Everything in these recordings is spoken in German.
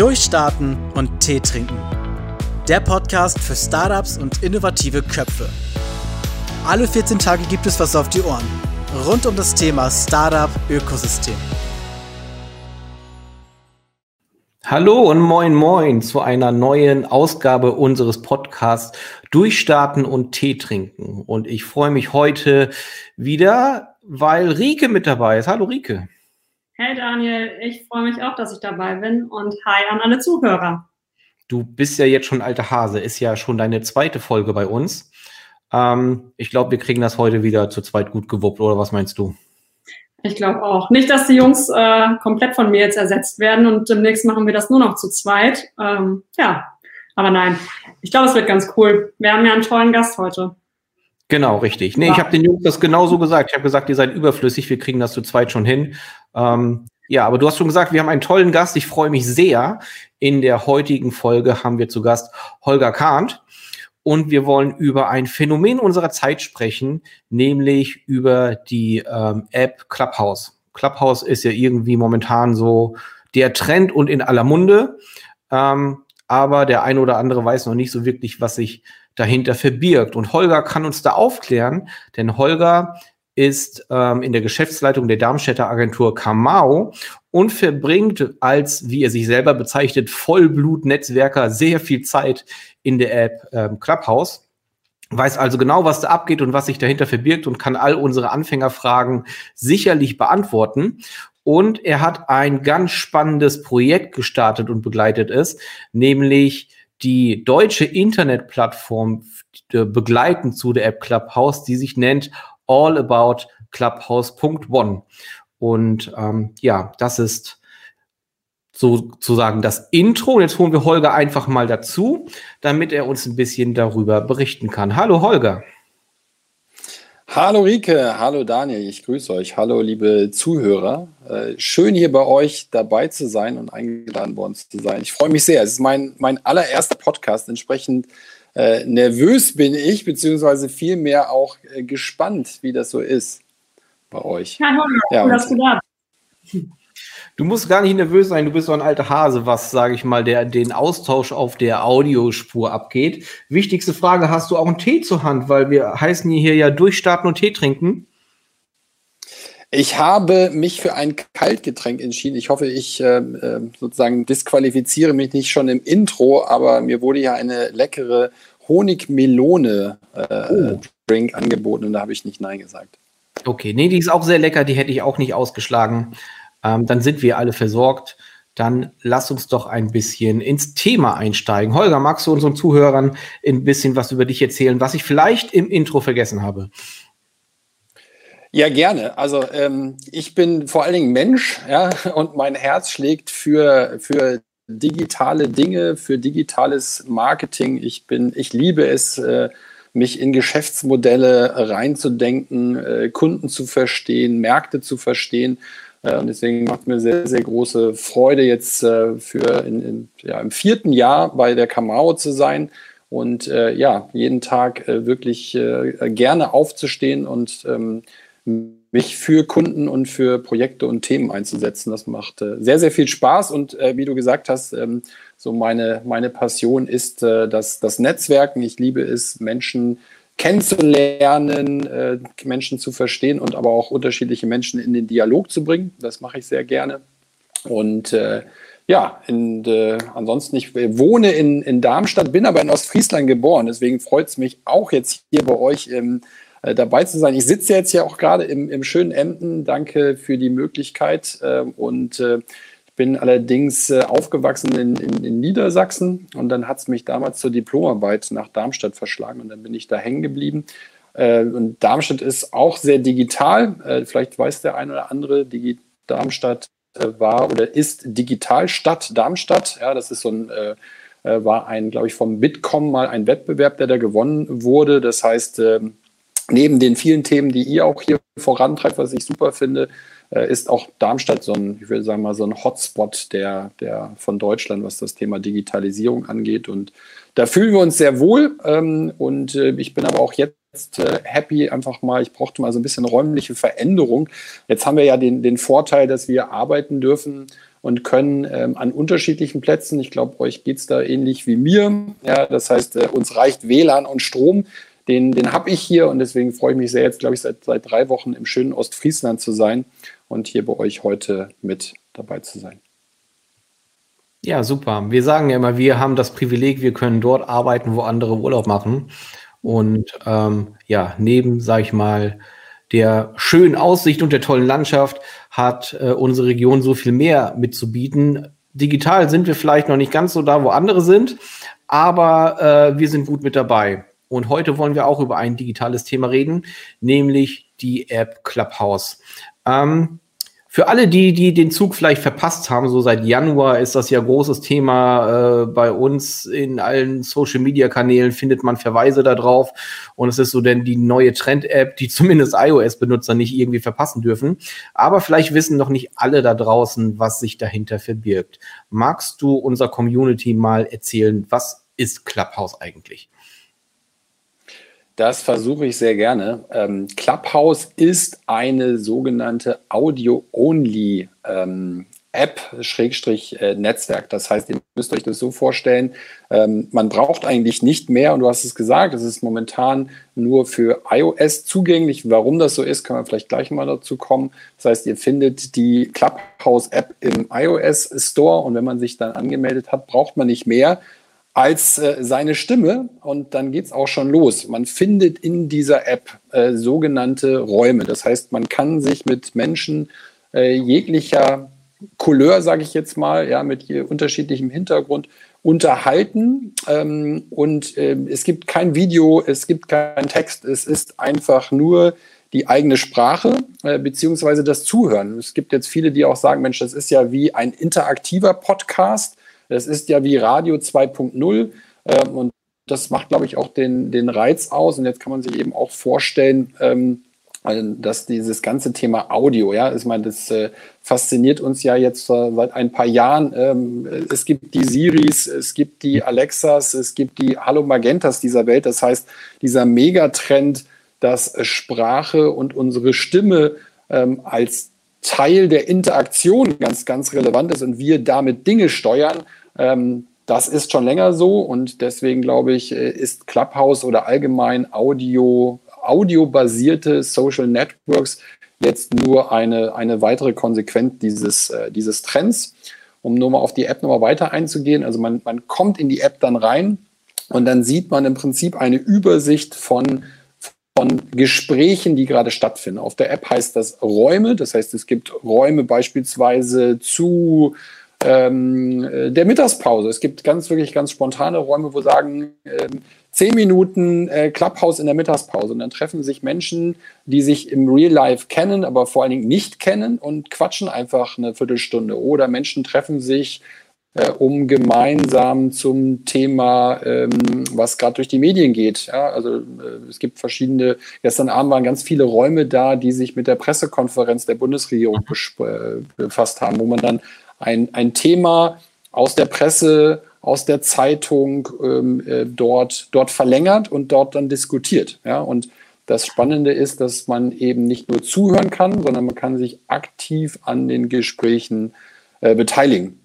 Durchstarten und Tee trinken. Der Podcast für Startups und innovative Köpfe. Alle 14 Tage gibt es was auf die Ohren. Rund um das Thema Startup-Ökosystem. Hallo und moin moin zu einer neuen Ausgabe unseres Podcasts Durchstarten und Tee trinken. Und ich freue mich heute wieder, weil Rike mit dabei ist. Hallo Rike. Hey Daniel, ich freue mich auch, dass ich dabei bin und hi an alle Zuhörer. Du bist ja jetzt schon alter Hase, ist ja schon deine zweite Folge bei uns. Ähm, ich glaube, wir kriegen das heute wieder zu zweit gut gewuppt, oder was meinst du? Ich glaube auch. Nicht, dass die Jungs äh, komplett von mir jetzt ersetzt werden und demnächst machen wir das nur noch zu zweit. Ähm, ja, aber nein, ich glaube, es wird ganz cool. Wir haben ja einen tollen Gast heute. Genau, richtig. Nee, ja. ich habe den Jungs das genauso gesagt. Ich habe gesagt, ihr seid überflüssig, wir kriegen das zu zweit schon hin. Ähm, ja, aber du hast schon gesagt, wir haben einen tollen Gast. Ich freue mich sehr. In der heutigen Folge haben wir zu Gast Holger Kahnt. Und wir wollen über ein Phänomen unserer Zeit sprechen, nämlich über die ähm, App Clubhouse. Clubhouse ist ja irgendwie momentan so der Trend und in aller Munde. Ähm, aber der eine oder andere weiß noch nicht so wirklich, was sich dahinter verbirgt. Und Holger kann uns da aufklären, denn Holger ist ähm, in der Geschäftsleitung der Darmstädter Agentur Kamau und verbringt als, wie er sich selber bezeichnet, Vollblut-Netzwerker sehr viel Zeit in der App ähm, Clubhouse. Weiß also genau, was da abgeht und was sich dahinter verbirgt und kann all unsere Anfängerfragen sicherlich beantworten. Und er hat ein ganz spannendes Projekt gestartet und begleitet es, nämlich die deutsche Internetplattform begleitend zu der App Clubhouse, die sich nennt All About Clubhouse.one. Und ähm, ja, das ist sozusagen das Intro. Und jetzt holen wir Holger einfach mal dazu, damit er uns ein bisschen darüber berichten kann. Hallo Holger. Hallo Rike, hallo Daniel, ich grüße euch. Hallo liebe Zuhörer. Äh, schön hier bei euch dabei zu sein und eingeladen worden zu sein. Ich freue mich sehr. Es ist mein, mein allererster Podcast. Entsprechend äh, nervös bin ich, beziehungsweise vielmehr auch äh, gespannt, wie das so ist bei euch. Ja, Holger, ja, dass du da Du musst gar nicht nervös sein, du bist so ein alter Hase, was, sage ich mal, der, den Austausch auf der Audiospur abgeht. Wichtigste Frage, hast du auch einen Tee zur Hand? Weil wir heißen hier ja durchstarten und Tee trinken. Ich habe mich für ein Kaltgetränk entschieden. Ich hoffe, ich äh, äh sozusagen disqualifiziere mich nicht schon im Intro, aber mir wurde ja eine leckere Honigmelone-Drink äh, oh. angeboten und da habe ich nicht Nein gesagt. Okay, nee, die ist auch sehr lecker, die hätte ich auch nicht ausgeschlagen ähm, dann sind wir alle versorgt. Dann lass uns doch ein bisschen ins Thema einsteigen. Holger, magst du unseren Zuhörern ein bisschen was über dich erzählen, was ich vielleicht im Intro vergessen habe? Ja, gerne. Also ähm, ich bin vor allen Dingen Mensch ja, und mein Herz schlägt für, für digitale Dinge, für digitales Marketing. Ich bin, ich liebe es, äh, mich in Geschäftsmodelle reinzudenken, äh, Kunden zu verstehen, Märkte zu verstehen. Äh, und deswegen macht mir sehr, sehr große Freude, jetzt äh, für in, in, ja, im vierten Jahr bei der Kamau zu sein und äh, ja, jeden Tag äh, wirklich gerne aufzustehen und ähm, mich für Kunden und für Projekte und Themen einzusetzen. Das macht äh, sehr, sehr viel Spaß und wie du gesagt hast, ähm, so meine, meine Passion ist das, das Netzwerken. Ich liebe es, Menschen kennenzulernen, äh, Menschen zu verstehen und aber auch unterschiedliche Menschen in den Dialog zu bringen. Das mache ich sehr gerne. Und äh, ja, in, äh, ansonsten, ich wohne in, in Darmstadt, bin aber in Ostfriesland geboren. Deswegen freut es mich auch jetzt hier bei euch im, äh, dabei zu sein. Ich sitze jetzt ja auch gerade im, im schönen Emden. Danke für die Möglichkeit. Äh, und äh, bin allerdings äh, aufgewachsen in, in, in, Niedersachsen und dann hat es mich damals zur Diplomarbeit nach Darmstadt verschlagen und dann bin ich da hängen geblieben. Äh, und Darmstadt ist auch sehr digital. Äh, vielleicht weiß der ein oder andere, Digi Darmstadt war oder ist Digitalstadt Darmstadt. Ja, das ist so ein war ein, glaube ich, vom Bitkom mal ein Wettbewerb, der da gewonnen wurde. Das heißt, ähm, neben den vielen Themen, die ihr auch hier vorantreibt, was ich super finde, äh, ist auch Darmstadt so ein, ich würde sagen mal, so ein Hotspot der, der von Deutschland, was das Thema Digitalisierung angeht. Und da fühlen wir uns sehr wohl. Ähm, und äh, ich bin aber auch jetzt äh, happy, einfach mal, ich brauchte mal so ein bisschen räumliche Veränderung. Jetzt haben wir ja den, den Vorteil, dass wir arbeiten dürfen und können ähm, an unterschiedlichen Plätzen. Ich glaube, euch geht es da ähnlich wie mir. Ja, das heißt, uns reicht WLAN und Strom. Den, den habe ich hier und deswegen freue ich mich sehr, jetzt glaube ich seit, seit drei Wochen im schönen Ostfriesland zu sein und hier bei euch heute mit dabei zu sein. Ja, super. Wir sagen ja immer, wir haben das Privileg, wir können dort arbeiten, wo andere Urlaub machen. Und ähm, ja, neben, sag ich mal, der schönen Aussicht und der tollen Landschaft hat äh, unsere Region so viel mehr mitzubieten. Digital sind wir vielleicht noch nicht ganz so da, wo andere sind, aber äh, wir sind gut mit dabei. Und heute wollen wir auch über ein digitales Thema reden, nämlich die App Clubhouse. Ähm, für alle, die, die den Zug vielleicht verpasst haben, so seit Januar ist das ja großes Thema äh, bei uns in allen Social Media Kanälen findet man Verweise darauf und es ist so denn die neue Trend App, die zumindest iOS Benutzer nicht irgendwie verpassen dürfen. Aber vielleicht wissen noch nicht alle da draußen, was sich dahinter verbirgt. Magst du unserer Community mal erzählen, was ist Clubhouse eigentlich? Das versuche ich sehr gerne. Ähm, Clubhouse ist eine sogenannte Audio-Only ähm, App, Schrägstrich äh, Netzwerk. Das heißt, ihr müsst euch das so vorstellen, ähm, man braucht eigentlich nicht mehr, und du hast es gesagt, es ist momentan nur für iOS zugänglich. Warum das so ist, können wir vielleicht gleich mal dazu kommen. Das heißt, ihr findet die Clubhouse-App im iOS Store und wenn man sich dann angemeldet hat, braucht man nicht mehr als äh, seine Stimme und dann geht es auch schon los. Man findet in dieser App äh, sogenannte Räume. Das heißt, man kann sich mit Menschen äh, jeglicher Couleur, sage ich jetzt mal, ja, mit unterschiedlichem Hintergrund unterhalten. Ähm, und ähm, es gibt kein Video, es gibt keinen Text, es ist einfach nur die eigene Sprache äh, beziehungsweise das Zuhören. Es gibt jetzt viele, die auch sagen, Mensch, das ist ja wie ein interaktiver Podcast. Das ist ja wie Radio 2.0 ähm, und das macht, glaube ich, auch den, den Reiz aus. Und jetzt kann man sich eben auch vorstellen, ähm, also, dass dieses ganze Thema Audio, ja, ich meine, das äh, fasziniert uns ja jetzt äh, seit ein paar Jahren. Ähm, es gibt die Siris, es gibt die Alexas, es gibt die Hallo Magentas dieser Welt. Das heißt, dieser Megatrend, dass Sprache und unsere Stimme ähm, als Teil der Interaktion ganz, ganz relevant ist und wir damit Dinge steuern, ähm, das ist schon länger so und deswegen glaube ich, äh, ist Clubhouse oder allgemein Audio, audiobasierte Social Networks jetzt nur eine, eine weitere Konsequenz dieses, äh, dieses Trends. Um nur mal auf die App nochmal weiter einzugehen. Also man, man kommt in die App dann rein und dann sieht man im Prinzip eine Übersicht von von Gesprächen, die gerade stattfinden. Auf der App heißt das Räume, das heißt, es gibt Räume beispielsweise zu ähm, äh, der Mittagspause. Es gibt ganz wirklich ganz spontane Räume, wo sagen, ähm, zehn Minuten äh, Clubhouse in der Mittagspause. Und dann treffen sich Menschen, die sich im Real Life kennen, aber vor allen Dingen nicht kennen und quatschen einfach eine Viertelstunde. Oder Menschen treffen sich, äh, um gemeinsam zum Thema, ähm, was gerade durch die Medien geht. Ja, also äh, es gibt verschiedene, gestern Abend waren ganz viele Räume da, die sich mit der Pressekonferenz der Bundesregierung äh, befasst haben, wo man dann ein, ein Thema aus der Presse, aus der Zeitung ähm, äh, dort, dort verlängert und dort dann diskutiert. Ja? Und das Spannende ist, dass man eben nicht nur zuhören kann, sondern man kann sich aktiv an den Gesprächen äh, beteiligen.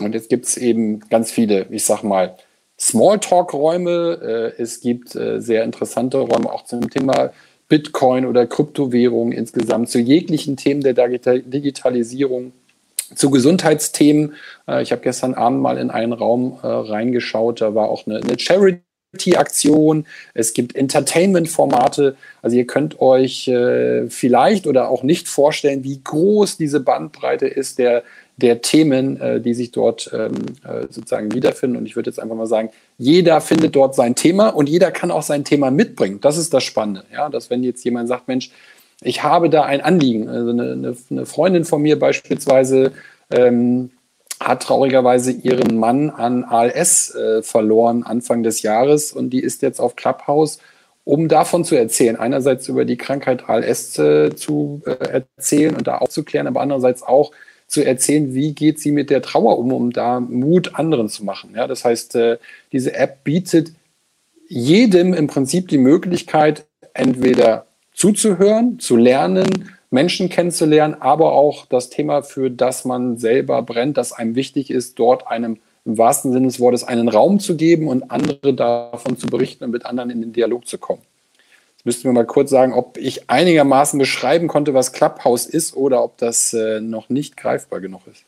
Und jetzt gibt es eben ganz viele, ich sag mal, Smalltalk-Räume. Äh, es gibt äh, sehr interessante Räume auch zum Thema Bitcoin oder Kryptowährung insgesamt, zu jeglichen Themen der Digitalisierung zu Gesundheitsthemen. Äh, ich habe gestern Abend mal in einen Raum äh, reingeschaut, da war auch eine, eine Charity-Aktion. Es gibt Entertainment-Formate. Also ihr könnt euch äh, vielleicht oder auch nicht vorstellen, wie groß diese Bandbreite ist der, der Themen, äh, die sich dort ähm, äh, sozusagen wiederfinden. Und ich würde jetzt einfach mal sagen, jeder findet dort sein Thema und jeder kann auch sein Thema mitbringen. Das ist das Spannende. Ja, dass wenn jetzt jemand sagt, Mensch, ich habe da ein Anliegen. Also eine, eine Freundin von mir beispielsweise ähm, hat traurigerweise ihren Mann an ALS äh, verloren Anfang des Jahres und die ist jetzt auf Clubhouse, um davon zu erzählen. Einerseits über die Krankheit ALS äh, zu äh, erzählen und da aufzuklären, aber andererseits auch zu erzählen, wie geht sie mit der Trauer um, um da Mut anderen zu machen. Ja, das heißt, äh, diese App bietet jedem im Prinzip die Möglichkeit, entweder zuzuhören, zu lernen, Menschen kennenzulernen, aber auch das Thema, für das man selber brennt, das einem wichtig ist, dort einem im wahrsten Sinne des Wortes einen Raum zu geben und andere davon zu berichten und mit anderen in den Dialog zu kommen. Jetzt müssten wir mal kurz sagen, ob ich einigermaßen beschreiben konnte, was Clubhouse ist oder ob das äh, noch nicht greifbar genug ist.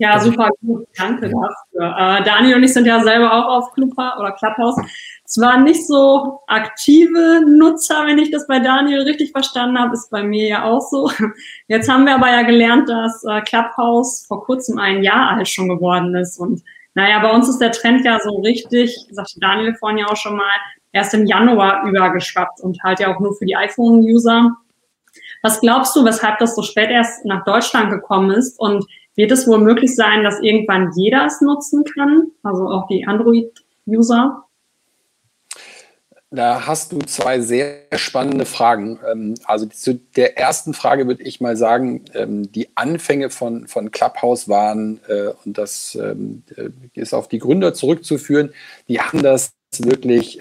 Ja, super gut. Danke dafür. Äh, Daniel und ich sind ja selber auch auf Clubhouse oder Clubhouse. Zwar nicht so aktive Nutzer, wenn ich das bei Daniel richtig verstanden habe, ist bei mir ja auch so. Jetzt haben wir aber ja gelernt, dass äh, Clubhouse vor kurzem ein Jahr alt schon geworden ist. Und naja, bei uns ist der Trend ja so richtig, sagte Daniel vorhin ja auch schon mal, erst im Januar übergeschwappt und halt ja auch nur für die iPhone-User. Was glaubst du, weshalb das so spät erst nach Deutschland gekommen ist? Und wird es wohl möglich sein, dass irgendwann jeder es nutzen kann? Also auch die Android-User? Da hast du zwei sehr spannende Fragen. Ähm, also zu der ersten Frage würde ich mal sagen, ähm, die Anfänge von, von Clubhouse waren, äh, und das ähm, äh, ist auf die Gründer zurückzuführen, die haben das wirklich,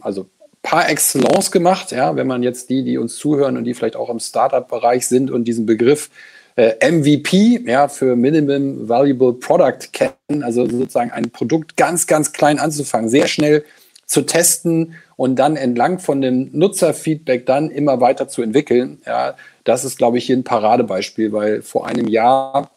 also par excellence gemacht, ja, wenn man jetzt die, die uns zuhören und die vielleicht auch im Startup-Bereich sind und diesen Begriff äh, MVP, ja, für Minimum Valuable Product kennen, also sozusagen ein Produkt ganz, ganz klein anzufangen, sehr schnell zu testen und dann entlang von dem Nutzerfeedback dann immer weiter zu entwickeln. Ja, das ist, glaube ich, hier ein Paradebeispiel, weil vor einem Jahr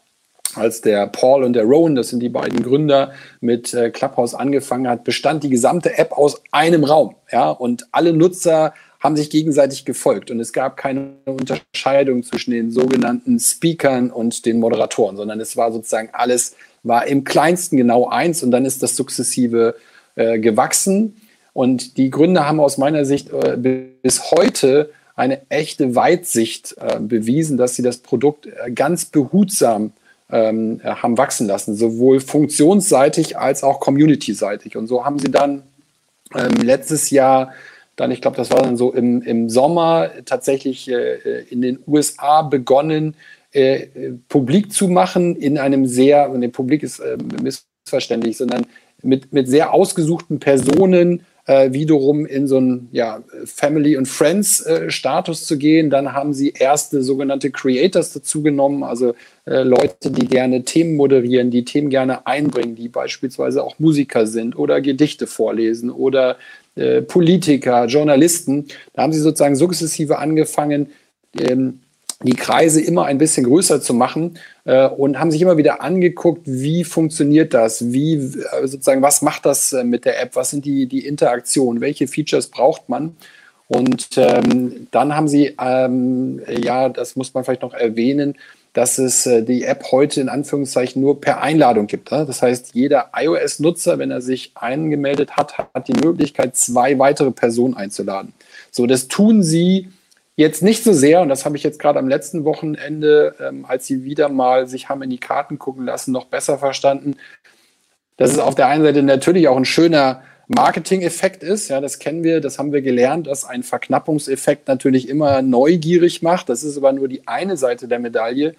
als der Paul und der Rowan, das sind die beiden Gründer, mit äh, Clubhouse angefangen hat, bestand die gesamte App aus einem Raum. Ja, und alle Nutzer haben sich gegenseitig gefolgt und es gab keine Unterscheidung zwischen den sogenannten Speakern und den Moderatoren, sondern es war sozusagen alles, war im kleinsten genau eins und dann ist das sukzessive äh, gewachsen. Und die Gründer haben aus meiner Sicht äh, bis heute eine echte Weitsicht äh, bewiesen, dass sie das Produkt äh, ganz behutsam ähm, haben wachsen lassen, sowohl funktionsseitig als auch community-seitig. Und so haben sie dann ähm, letztes Jahr dann, ich glaube, das war dann so im, im Sommer tatsächlich äh, in den USA begonnen, äh, publik zu machen in einem sehr, und der Publik ist äh, missverständlich, sondern mit, mit sehr ausgesuchten Personen äh, wiederum in so einen ja, Family- und Friends-Status äh, zu gehen. Dann haben sie erste sogenannte Creators dazu genommen, also äh, Leute, die gerne Themen moderieren, die Themen gerne einbringen, die beispielsweise auch Musiker sind oder Gedichte vorlesen oder äh, Politiker, Journalisten. Da haben sie sozusagen sukzessive angefangen, ähm, die Kreise immer ein bisschen größer zu machen äh, und haben sich immer wieder angeguckt, wie funktioniert das, wie äh, sozusagen, was macht das äh, mit der App, was sind die, die Interaktionen, welche Features braucht man. Und ähm, dann haben sie, ähm, ja, das muss man vielleicht noch erwähnen, dass es äh, die App heute in Anführungszeichen nur per Einladung gibt. Ne? Das heißt, jeder iOS-Nutzer, wenn er sich angemeldet hat, hat die Möglichkeit, zwei weitere Personen einzuladen. So, das tun sie Jetzt nicht so sehr, und das habe ich jetzt gerade am letzten Wochenende, ähm, als sie wieder mal sich haben in die Karten gucken lassen, noch besser verstanden, dass es auf der einen Seite natürlich auch ein schöner Marketing-Effekt ist. Ja, das kennen wir, das haben wir gelernt, dass ein Verknappungseffekt natürlich immer neugierig macht. Das ist aber nur die eine Seite der Medaille,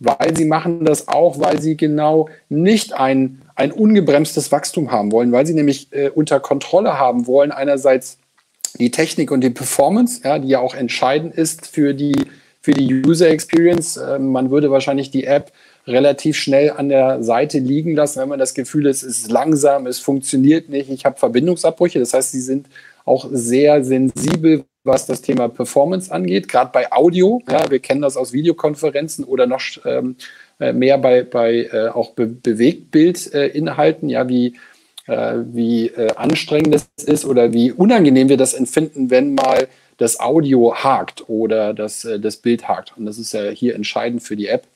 weil sie machen das auch, weil sie genau nicht ein, ein ungebremstes Wachstum haben wollen, weil sie nämlich äh, unter Kontrolle haben wollen, einerseits die Technik und die Performance, ja, die ja auch entscheidend ist für die, für die User Experience. Ähm, man würde wahrscheinlich die App relativ schnell an der Seite liegen lassen, wenn man das Gefühl hat, es ist langsam, es funktioniert nicht, ich habe Verbindungsabbrüche. Das heißt, sie sind auch sehr sensibel, was das Thema Performance angeht, gerade bei Audio. Ja, wir kennen das aus Videokonferenzen oder noch ähm, äh, mehr bei, bei äh, auch Be Bewegtbildinhalten, äh, ja, wie äh, wie äh, anstrengend es ist oder wie unangenehm wir das empfinden, wenn mal das Audio hakt oder das, äh, das Bild hakt. Und das ist ja hier entscheidend für die App.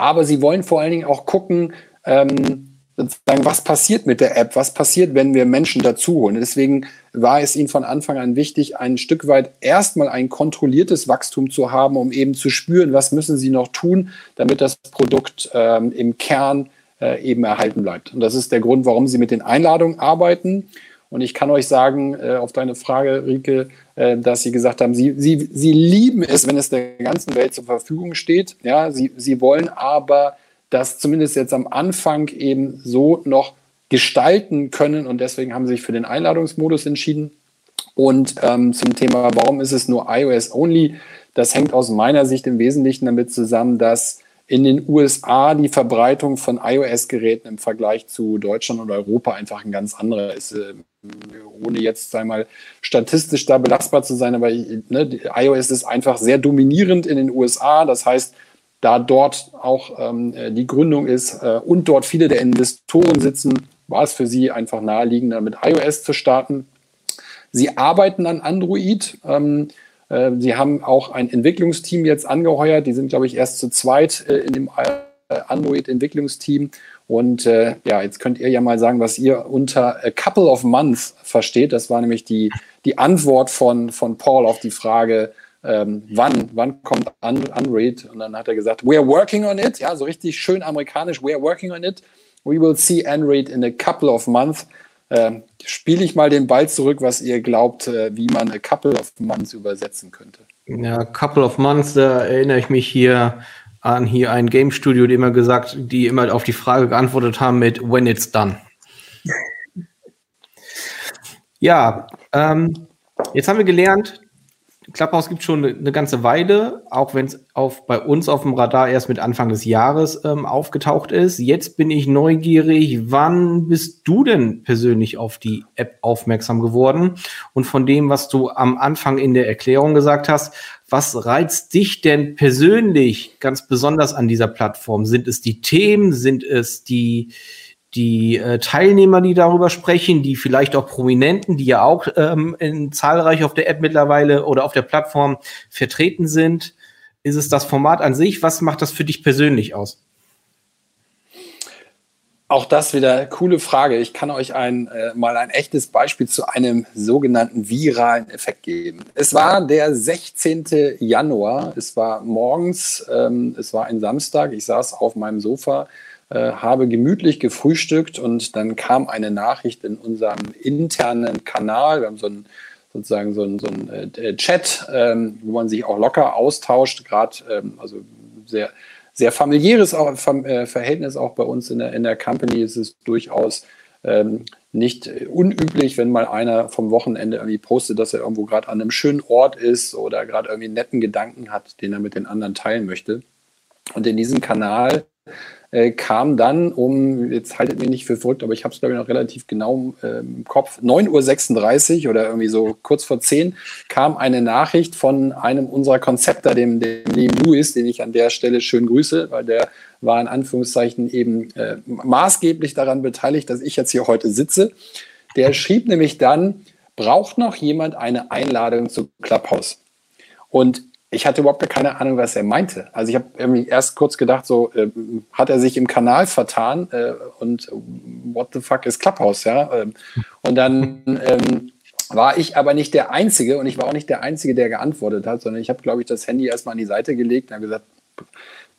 Aber sie wollen vor allen Dingen auch gucken, ähm, sozusagen, was passiert mit der App, was passiert, wenn wir Menschen dazu holen. Deswegen war es ihnen von Anfang an wichtig, ein Stück weit erstmal ein kontrolliertes Wachstum zu haben, um eben zu spüren, was müssen sie noch tun, damit das Produkt ähm, im Kern äh, eben erhalten bleibt. Und das ist der Grund, warum sie mit den Einladungen arbeiten. Und ich kann euch sagen, äh, auf deine Frage, Rike, äh, dass sie gesagt haben, sie, sie, sie lieben es, wenn es der ganzen Welt zur Verfügung steht. Ja, sie, sie wollen aber das zumindest jetzt am Anfang eben so noch gestalten können. Und deswegen haben sie sich für den Einladungsmodus entschieden. Und ähm, zum Thema, warum ist es nur iOS only? Das hängt aus meiner Sicht im Wesentlichen damit zusammen, dass in den USA die Verbreitung von iOS-Geräten im Vergleich zu Deutschland und Europa einfach ein ganz anderer ist. Äh, ohne jetzt einmal statistisch da belastbar zu sein, aber ne, iOS ist einfach sehr dominierend in den USA. Das heißt, da dort auch ähm, die Gründung ist äh, und dort viele der Investoren sitzen, war es für sie einfach naheliegender, mit iOS zu starten. Sie arbeiten an Android. Ähm, äh, sie haben auch ein Entwicklungsteam jetzt angeheuert. Die sind, glaube ich, erst zu zweit äh, in dem äh, Android-Entwicklungsteam. Und äh, ja, jetzt könnt ihr ja mal sagen, was ihr unter a couple of months versteht. Das war nämlich die, die Antwort von, von Paul auf die Frage, ähm, wann, wann kommt Android? Und dann hat er gesagt, we're working on it. Ja, so richtig schön amerikanisch, we're working on it. We will see Android in a couple of months. Äh, Spiele ich mal den Ball zurück, was ihr glaubt, äh, wie man a couple of months übersetzen könnte. Ja, couple of months, da erinnere ich mich hier an hier ein Game Studio, die immer gesagt, die immer auf die Frage geantwortet haben mit when it's done. ja, ähm, jetzt haben wir gelernt, Clubhouse gibt schon eine ganze Weile, auch wenn es auf, bei uns auf dem Radar erst mit Anfang des Jahres ähm, aufgetaucht ist. Jetzt bin ich neugierig, wann bist du denn persönlich auf die App aufmerksam geworden? Und von dem, was du am Anfang in der Erklärung gesagt hast, was reizt dich denn persönlich ganz besonders an dieser Plattform? Sind es die Themen? Sind es die, die äh, Teilnehmer, die darüber sprechen, die vielleicht auch Prominenten, die ja auch ähm, in, zahlreich auf der App mittlerweile oder auf der Plattform vertreten sind? Ist es das Format an sich? Was macht das für dich persönlich aus? Auch das wieder coole Frage. Ich kann euch ein, äh, mal ein echtes Beispiel zu einem sogenannten viralen Effekt geben. Es war der 16. Januar. Es war morgens, ähm, es war ein Samstag. Ich saß auf meinem Sofa äh, habe gemütlich gefrühstückt und dann kam eine Nachricht in unserem internen Kanal. Wir haben so einen sozusagen so ein, so ein äh, Chat, ähm, wo man sich auch locker austauscht, gerade ähm, also sehr, sehr familiäres auch, äh, Verhältnis auch bei uns in der, in der Company ist durchaus ähm, nicht unüblich, wenn mal einer vom Wochenende irgendwie postet, dass er irgendwo gerade an einem schönen Ort ist oder gerade irgendwie einen netten Gedanken hat, den er mit den anderen teilen möchte. Und in diesem Kanal äh, kam dann um, jetzt haltet mich nicht für verrückt, aber ich habe es glaube ich noch relativ genau äh, im Kopf, 9.36 Uhr oder irgendwie so kurz vor 10 kam eine Nachricht von einem unserer Konzepter, dem, dem Louis, den ich an der Stelle schön grüße, weil der war in Anführungszeichen eben äh, maßgeblich daran beteiligt, dass ich jetzt hier heute sitze. Der schrieb nämlich dann, braucht noch jemand eine Einladung zu Clubhouse? Und ich hatte überhaupt keine Ahnung, was er meinte. Also ich habe irgendwie erst kurz gedacht, so äh, hat er sich im Kanal vertan äh, und what the fuck ist Clubhouse, ja? Ähm, und dann ähm, war ich aber nicht der Einzige und ich war auch nicht der Einzige, der geantwortet hat, sondern ich habe, glaube ich, das Handy erstmal an die Seite gelegt und habe gesagt,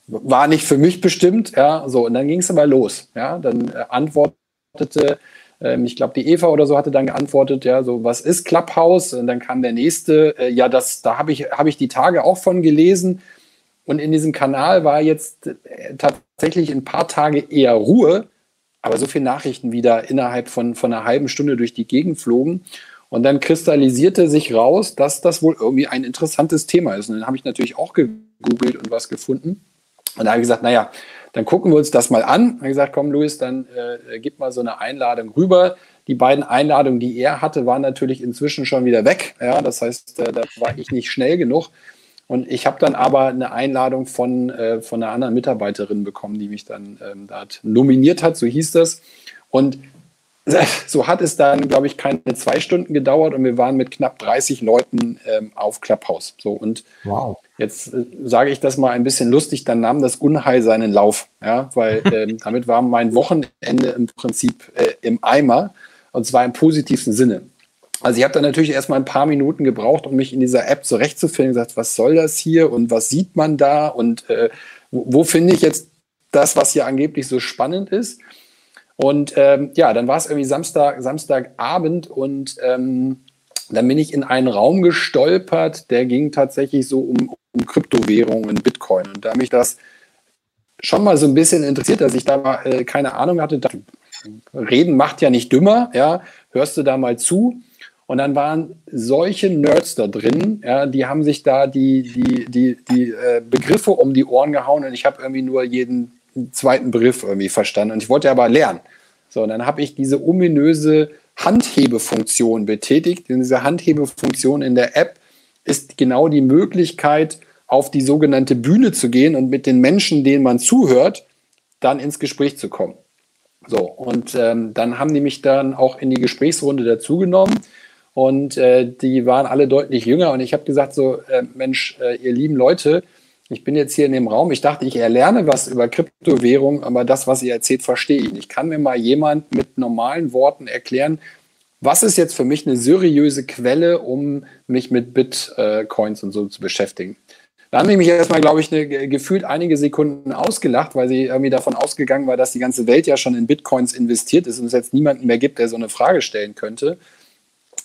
war nicht für mich bestimmt, ja, so und dann ging es aber los, ja, dann äh, antwortete ähm, ich glaube, die Eva oder so hatte dann geantwortet, ja, so, was ist Clubhouse? Und dann kam der nächste, äh, ja, das, da habe ich, hab ich die Tage auch von gelesen. Und in diesem Kanal war jetzt äh, tatsächlich ein paar Tage eher Ruhe, aber so viele Nachrichten wieder innerhalb von, von einer halben Stunde durch die Gegend flogen. Und dann kristallisierte sich raus, dass das wohl irgendwie ein interessantes Thema ist. Und dann habe ich natürlich auch gegoogelt und was gefunden. Und da habe ich gesagt, naja, dann gucken wir uns das mal an. Er gesagt, komm, Luis, dann äh, gib mal so eine Einladung rüber. Die beiden Einladungen, die er hatte, waren natürlich inzwischen schon wieder weg. Ja, das heißt, äh, da war ich nicht schnell genug. Und ich habe dann aber eine Einladung von, äh, von einer anderen Mitarbeiterin bekommen, die mich dann ähm, da nominiert hat, so hieß das. Und so hat es dann, glaube ich, keine zwei Stunden gedauert und wir waren mit knapp 30 Leuten ähm, auf Clubhouse. So und wow. jetzt äh, sage ich das mal ein bisschen lustig, dann nahm das Unheil seinen Lauf, ja, weil ähm, damit war mein Wochenende im Prinzip äh, im Eimer und zwar im positivsten Sinne. Also ich habe dann natürlich erstmal ein paar Minuten gebraucht, um mich in dieser App zurechtzufinden, gesagt, was soll das hier und was sieht man da und äh, wo, wo finde ich jetzt das, was hier angeblich so spannend ist. Und ähm, ja, dann war es irgendwie Samstag, Samstagabend und ähm, dann bin ich in einen Raum gestolpert, der ging tatsächlich so um, um Kryptowährungen, Bitcoin. Und da mich das schon mal so ein bisschen interessiert, dass ich da äh, keine Ahnung hatte, dachte, reden macht ja nicht dümmer, ja, hörst du da mal zu. Und dann waren solche Nerds da drin, ja, die haben sich da die, die, die, die äh, Begriffe um die Ohren gehauen und ich habe irgendwie nur jeden zweiten Begriff irgendwie verstanden. Und ich wollte aber lernen. So, und dann habe ich diese ominöse Handhebefunktion betätigt. Und diese Handhebefunktion in der App ist genau die Möglichkeit, auf die sogenannte Bühne zu gehen und mit den Menschen, denen man zuhört, dann ins Gespräch zu kommen. So, und ähm, dann haben die mich dann auch in die Gesprächsrunde dazugenommen und äh, die waren alle deutlich jünger und ich habe gesagt so, äh, Mensch, äh, ihr lieben Leute, ich bin jetzt hier in dem Raum, ich dachte, ich erlerne was über Kryptowährung, aber das, was ihr erzählt, verstehe ich nicht. Kann mir mal jemand mit normalen Worten erklären, was ist jetzt für mich eine seriöse Quelle, um mich mit Bitcoins und so zu beschäftigen? Da haben die mich erstmal, glaube ich, eine, gefühlt einige Sekunden ausgelacht, weil sie irgendwie davon ausgegangen war, dass die ganze Welt ja schon in Bitcoins investiert ist und es jetzt niemanden mehr gibt, der so eine Frage stellen könnte.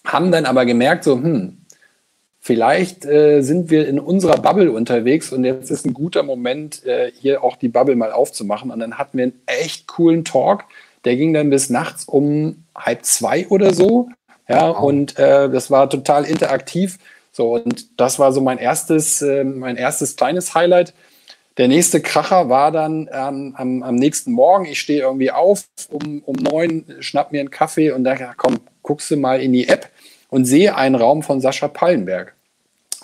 Haben dann aber gemerkt, so, hm, vielleicht äh, sind wir in unserer Bubble unterwegs und jetzt ist ein guter Moment, äh, hier auch die Bubble mal aufzumachen. Und dann hatten wir einen echt coolen Talk. Der ging dann bis nachts um halb zwei oder so. Ja, wow. und äh, das war total interaktiv. So, und das war so mein erstes, äh, mein erstes kleines Highlight. Der nächste Kracher war dann ähm, am, am nächsten Morgen. Ich stehe irgendwie auf um, um neun, schnapp mir einen Kaffee und dachte, komm, guckst du mal in die App und sehe einen Raum von Sascha Pallenberg.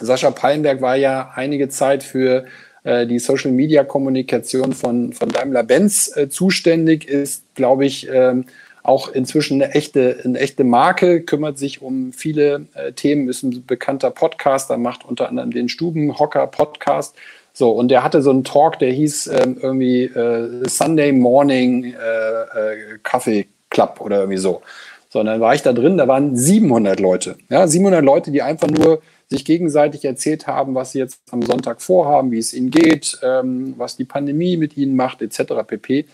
Sascha Pallenberg war ja einige Zeit für äh, die Social Media Kommunikation von, von Daimler-Benz äh, zuständig, ist, glaube ich, ähm, auch inzwischen eine echte, eine echte Marke, kümmert sich um viele äh, Themen, ist ein bekannter Podcaster, macht unter anderem den Stubenhocker Podcast. So, und der hatte so einen Talk, der hieß ähm, irgendwie äh, Sunday Morning äh, äh, Kaffee Club oder irgendwie so. So, und dann war ich da drin, da waren 700 Leute. Ja, 700 Leute, die einfach nur sich gegenseitig erzählt haben, was sie jetzt am Sonntag vorhaben, wie es ihnen geht, ähm, was die Pandemie mit ihnen macht, etc. pp. Und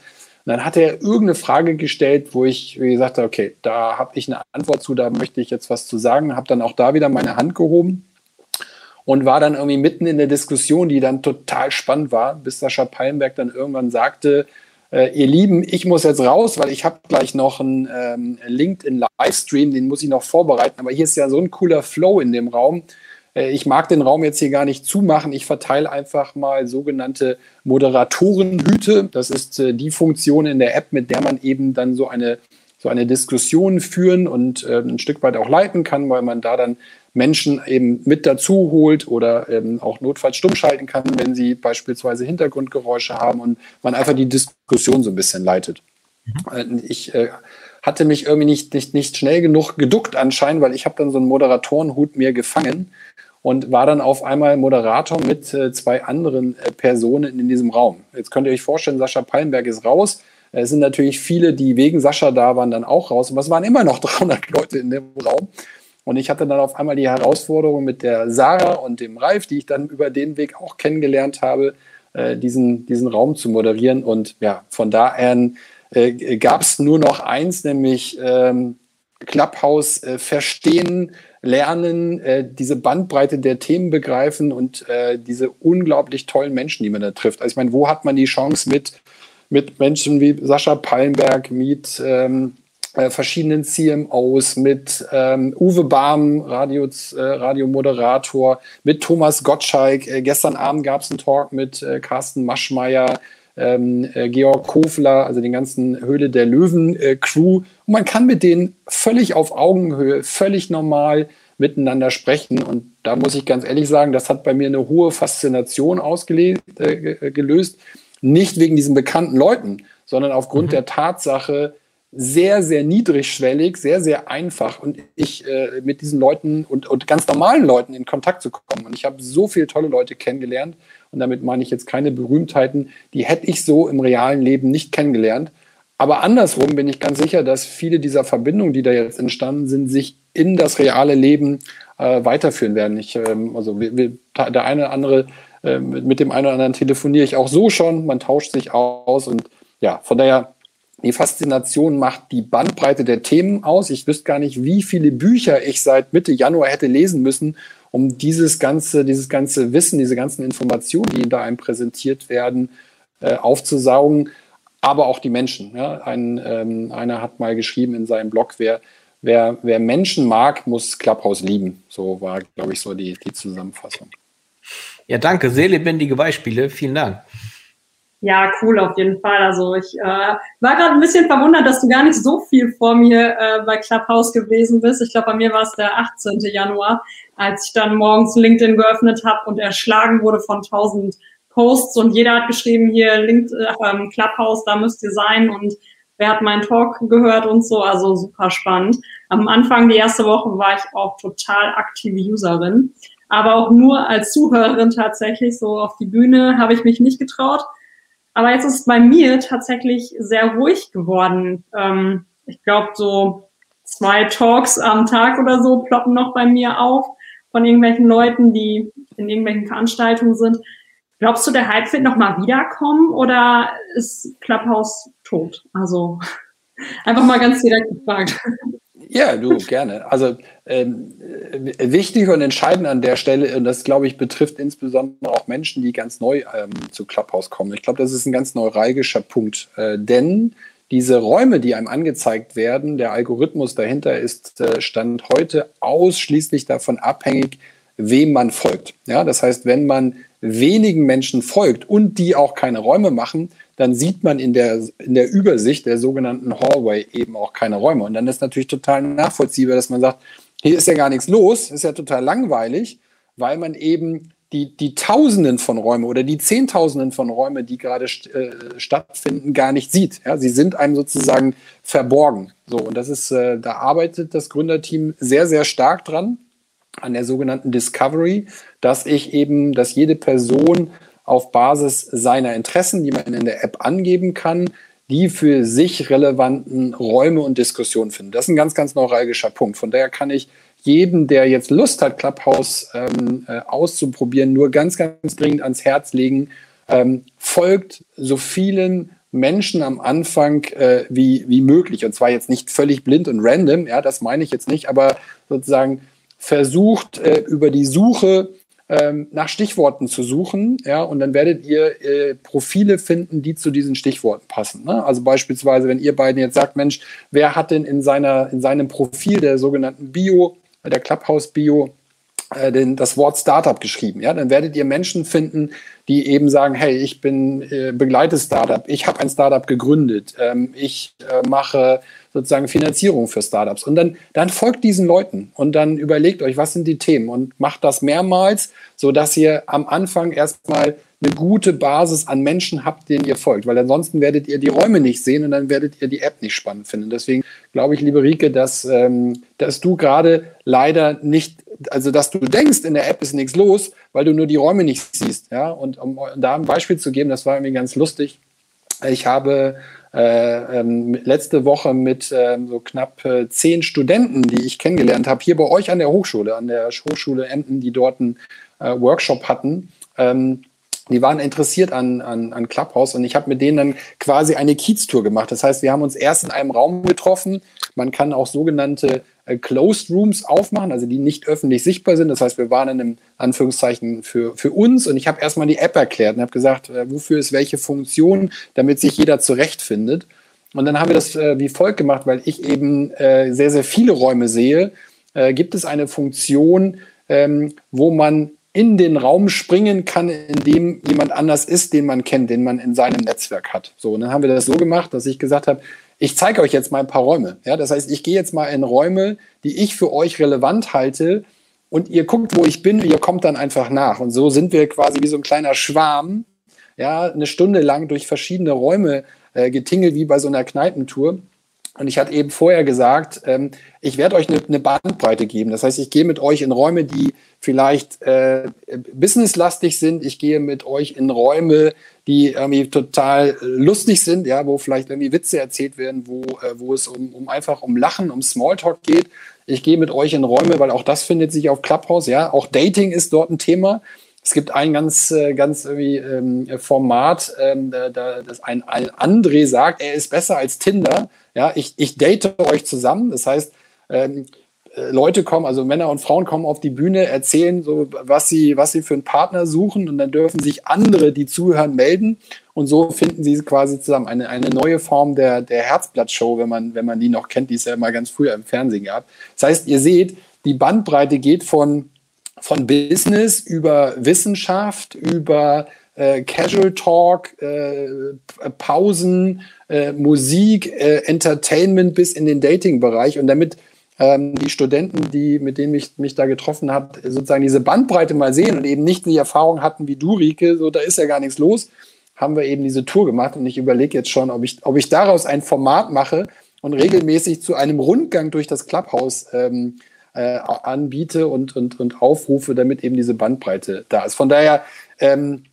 dann hat er irgendeine Frage gestellt, wo ich gesagt habe, okay, da habe ich eine Antwort zu, da möchte ich jetzt was zu sagen, habe dann auch da wieder meine Hand gehoben und war dann irgendwie mitten in der Diskussion, die dann total spannend war, bis Sascha Pallenberg dann irgendwann sagte, äh, ihr Lieben, ich muss jetzt raus, weil ich habe gleich noch einen ähm, LinkedIn-Livestream, den muss ich noch vorbereiten, aber hier ist ja so ein cooler Flow in dem Raum. Äh, ich mag den Raum jetzt hier gar nicht zumachen. Ich verteile einfach mal sogenannte Moderatorenhüte. Das ist äh, die Funktion in der App, mit der man eben dann so eine, so eine Diskussion führen und äh, ein Stück weit auch leiten kann, weil man da dann Menschen eben mit dazu holt oder ähm, auch notfalls stumm schalten kann, wenn sie beispielsweise Hintergrundgeräusche haben und man einfach die Diskussion so ein bisschen leitet. Mhm. Ich äh, hatte mich irgendwie nicht, nicht, nicht schnell genug geduckt anscheinend, weil ich habe dann so einen Moderatorenhut mir gefangen und war dann auf einmal Moderator mit äh, zwei anderen äh, Personen in diesem Raum. Jetzt könnt ihr euch vorstellen, Sascha Pallenberg ist raus. Es sind natürlich viele, die wegen Sascha da waren, dann auch raus. Aber es waren immer noch 300 Leute in dem Raum. Und ich hatte dann auf einmal die Herausforderung mit der Sarah und dem Ralf, die ich dann über den Weg auch kennengelernt habe, äh, diesen, diesen Raum zu moderieren. Und ja, von da an äh, gab es nur noch eins, nämlich ähm, Clubhouse äh, verstehen, lernen, äh, diese Bandbreite der Themen begreifen und äh, diese unglaublich tollen Menschen, die man da trifft. Also ich meine, wo hat man die Chance mit, mit Menschen wie Sascha Pallenberg, mit ähm, äh, verschiedenen CMOs, mit ähm, Uwe Bahm, Radio, äh, Radiomoderator, mit Thomas Gottschalk. Äh, gestern Abend gab es einen Talk mit äh, Carsten Maschmeyer, ähm, äh, Georg Kofler, also den ganzen Höhle der Löwen-Crew. und man kann mit denen völlig auf Augenhöhe, völlig normal miteinander sprechen. Und da muss ich ganz ehrlich sagen, das hat bei mir eine hohe Faszination ausgelöst. Äh, Nicht wegen diesen bekannten Leuten, sondern aufgrund mhm. der Tatsache, sehr, sehr niedrigschwellig, sehr, sehr einfach und ich äh, mit diesen Leuten und, und ganz normalen Leuten in Kontakt zu kommen. Und ich habe so viele tolle Leute kennengelernt und damit meine ich jetzt keine Berühmtheiten, die hätte ich so im realen Leben nicht kennengelernt. Aber andersrum bin ich ganz sicher, dass viele dieser Verbindungen, die da jetzt entstanden sind, sich in das reale Leben äh, weiterführen werden. Ich, ähm, also wir, wir, der eine oder andere, äh, mit dem einen oder anderen telefoniere ich auch so schon, man tauscht sich aus und ja, von daher die Faszination macht die Bandbreite der Themen aus. Ich wüsste gar nicht, wie viele Bücher ich seit Mitte Januar hätte lesen müssen, um dieses ganze, dieses ganze Wissen, diese ganzen Informationen, die da einem präsentiert werden, äh, aufzusaugen. Aber auch die Menschen. Ja? Ein, ähm, einer hat mal geschrieben in seinem Blog, wer wer, wer Menschen mag, muss Clubhouse lieben. So war, glaube ich, so die, die Zusammenfassung. Ja, danke. Sehr lebendige Beispiele. Vielen Dank. Ja, cool, auf jeden Fall. Also ich äh, war gerade ein bisschen verwundert, dass du gar nicht so viel vor mir äh, bei Clubhouse gewesen bist. Ich glaube, bei mir war es der 18. Januar, als ich dann morgens LinkedIn geöffnet habe und erschlagen wurde von 1000 Posts und jeder hat geschrieben, hier LinkedIn, äh, Clubhouse, da müsst ihr sein und wer hat meinen Talk gehört und so. Also super spannend. Am Anfang, die erste Woche, war ich auch total aktive Userin, aber auch nur als Zuhörerin tatsächlich. So auf die Bühne habe ich mich nicht getraut aber jetzt ist bei mir tatsächlich sehr ruhig geworden. Ähm, ich glaube, so zwei Talks am Tag oder so ploppen noch bei mir auf von irgendwelchen Leuten, die in irgendwelchen Veranstaltungen sind. Glaubst du, der Hype wird nochmal wiederkommen oder ist Clubhouse tot? Also einfach mal ganz direkt gefragt. Ja, du, gerne. Also ähm, wichtig und entscheidend an der Stelle, und das glaube ich betrifft insbesondere auch Menschen, die ganz neu ähm, zu Clubhouse kommen. Ich glaube, das ist ein ganz neuralgischer Punkt, äh, denn diese Räume, die einem angezeigt werden, der Algorithmus dahinter ist äh, Stand heute ausschließlich davon abhängig, wem man folgt. Ja, das heißt, wenn man wenigen Menschen folgt und die auch keine Räume machen, dann sieht man in der, in der Übersicht der sogenannten Hallway eben auch keine Räume. Und dann ist natürlich total nachvollziehbar, dass man sagt, hier ist ja gar nichts los, ist ja total langweilig, weil man eben die, die Tausenden von Räumen oder die Zehntausenden von Räumen, die gerade äh, stattfinden, gar nicht sieht. Ja, sie sind einem sozusagen verborgen. So, und das ist, äh, da arbeitet das Gründerteam sehr, sehr stark dran, an der sogenannten Discovery, dass ich eben, dass jede Person auf Basis seiner Interessen, die man in der App angeben kann, die für sich relevanten Räume und Diskussionen finden. Das ist ein ganz, ganz neuralgischer Punkt. Von daher kann ich jedem, der jetzt Lust hat, Clubhouse ähm, äh, auszuprobieren, nur ganz, ganz dringend ans Herz legen. Ähm, folgt so vielen Menschen am Anfang äh, wie, wie möglich. Und zwar jetzt nicht völlig blind und random, ja, das meine ich jetzt nicht, aber sozusagen versucht äh, über die Suche ähm, nach Stichworten zu suchen, ja, und dann werdet ihr äh, Profile finden, die zu diesen Stichworten passen. Ne? Also beispielsweise, wenn ihr beiden jetzt sagt, Mensch, wer hat denn in seiner, in seinem Profil der sogenannten Bio, der Clubhouse-Bio, äh, den, das Wort Startup geschrieben, ja, dann werdet ihr Menschen finden, die eben sagen, hey, ich bin äh, begleite Startup, ich habe ein Startup gegründet, ähm, ich äh, mache sozusagen Finanzierung für Startups. Und dann, dann folgt diesen Leuten und dann überlegt euch, was sind die Themen und macht das mehrmals, sodass ihr am Anfang erstmal eine gute Basis an Menschen habt, denen ihr folgt, weil ansonsten werdet ihr die Räume nicht sehen und dann werdet ihr die App nicht spannend finden. Deswegen glaube ich, liebe Rike, dass, ähm, dass du gerade leider nicht, also dass du denkst, in der App ist nichts los, weil du nur die Räume nicht siehst. Ja? Und um da ein Beispiel zu geben, das war irgendwie ganz lustig. Ich habe äh, ähm, letzte Woche mit ähm, so knapp äh, zehn Studenten, die ich kennengelernt habe, hier bei euch an der Hochschule, an der Hochschule Emden, die dort einen äh, Workshop hatten. Ähm, die waren interessiert an, an, an Clubhouse und ich habe mit denen dann quasi eine Kiez-Tour gemacht. Das heißt, wir haben uns erst in einem Raum getroffen. Man kann auch sogenannte Closed Rooms aufmachen, also die nicht öffentlich sichtbar sind. Das heißt, wir waren in einem Anführungszeichen für, für uns und ich habe erstmal die App erklärt und habe gesagt, äh, wofür ist welche Funktion, damit sich jeder zurechtfindet. Und dann haben wir das äh, wie folgt gemacht, weil ich eben äh, sehr, sehr viele Räume sehe, äh, gibt es eine Funktion, ähm, wo man in den Raum springen kann, in dem jemand anders ist, den man kennt, den man in seinem Netzwerk hat. So, und dann haben wir das so gemacht, dass ich gesagt habe, ich zeige euch jetzt mal ein paar Räume. Ja, das heißt, ich gehe jetzt mal in Räume, die ich für euch relevant halte und ihr guckt, wo ich bin, ihr kommt dann einfach nach. Und so sind wir quasi wie so ein kleiner Schwarm, ja, eine Stunde lang durch verschiedene Räume äh, getingelt, wie bei so einer Kneipentour. Und ich hatte eben vorher gesagt, ähm, ich werde euch eine, eine, Bandbreite geben. Das heißt, ich gehe mit euch in Räume, die vielleicht äh, businesslastig sind. Ich gehe mit euch in Räume, die irgendwie total lustig sind, ja, wo vielleicht irgendwie Witze erzählt werden, wo, äh, wo es um, um einfach um Lachen, um Smalltalk geht. Ich gehe mit euch in Räume, weil auch das findet sich auf Clubhouse, ja. Auch Dating ist dort ein Thema. Es gibt ein ganz, äh, ganz irgendwie ähm, Format, ähm, da, das ein, ein André sagt, er ist besser als Tinder. Ja, ich, ich date euch zusammen. Das heißt, ähm, Leute kommen, also Männer und Frauen kommen auf die Bühne, erzählen so, was sie, was sie für einen Partner suchen und dann dürfen sich andere, die zuhören, melden und so finden sie quasi zusammen eine, eine neue Form der, der Herzblatt-Show, wenn man, wenn man die noch kennt, die es ja mal ganz früher im Fernsehen gab. Das heißt, ihr seht, die Bandbreite geht von, von Business über Wissenschaft, über äh, Casual Talk, äh, Pausen, äh, Musik, äh, Entertainment bis in den Dating-Bereich. Und damit ähm, die Studenten, die, mit denen ich mich da getroffen habe, sozusagen diese Bandbreite mal sehen und eben nicht die Erfahrung hatten wie du, Rike, so da ist ja gar nichts los, haben wir eben diese Tour gemacht. Und ich überlege jetzt schon, ob ich, ob ich daraus ein Format mache und regelmäßig zu einem Rundgang durch das Clubhouse ähm, äh, anbiete und, und, und aufrufe, damit eben diese Bandbreite da ist. Von daher, ähm,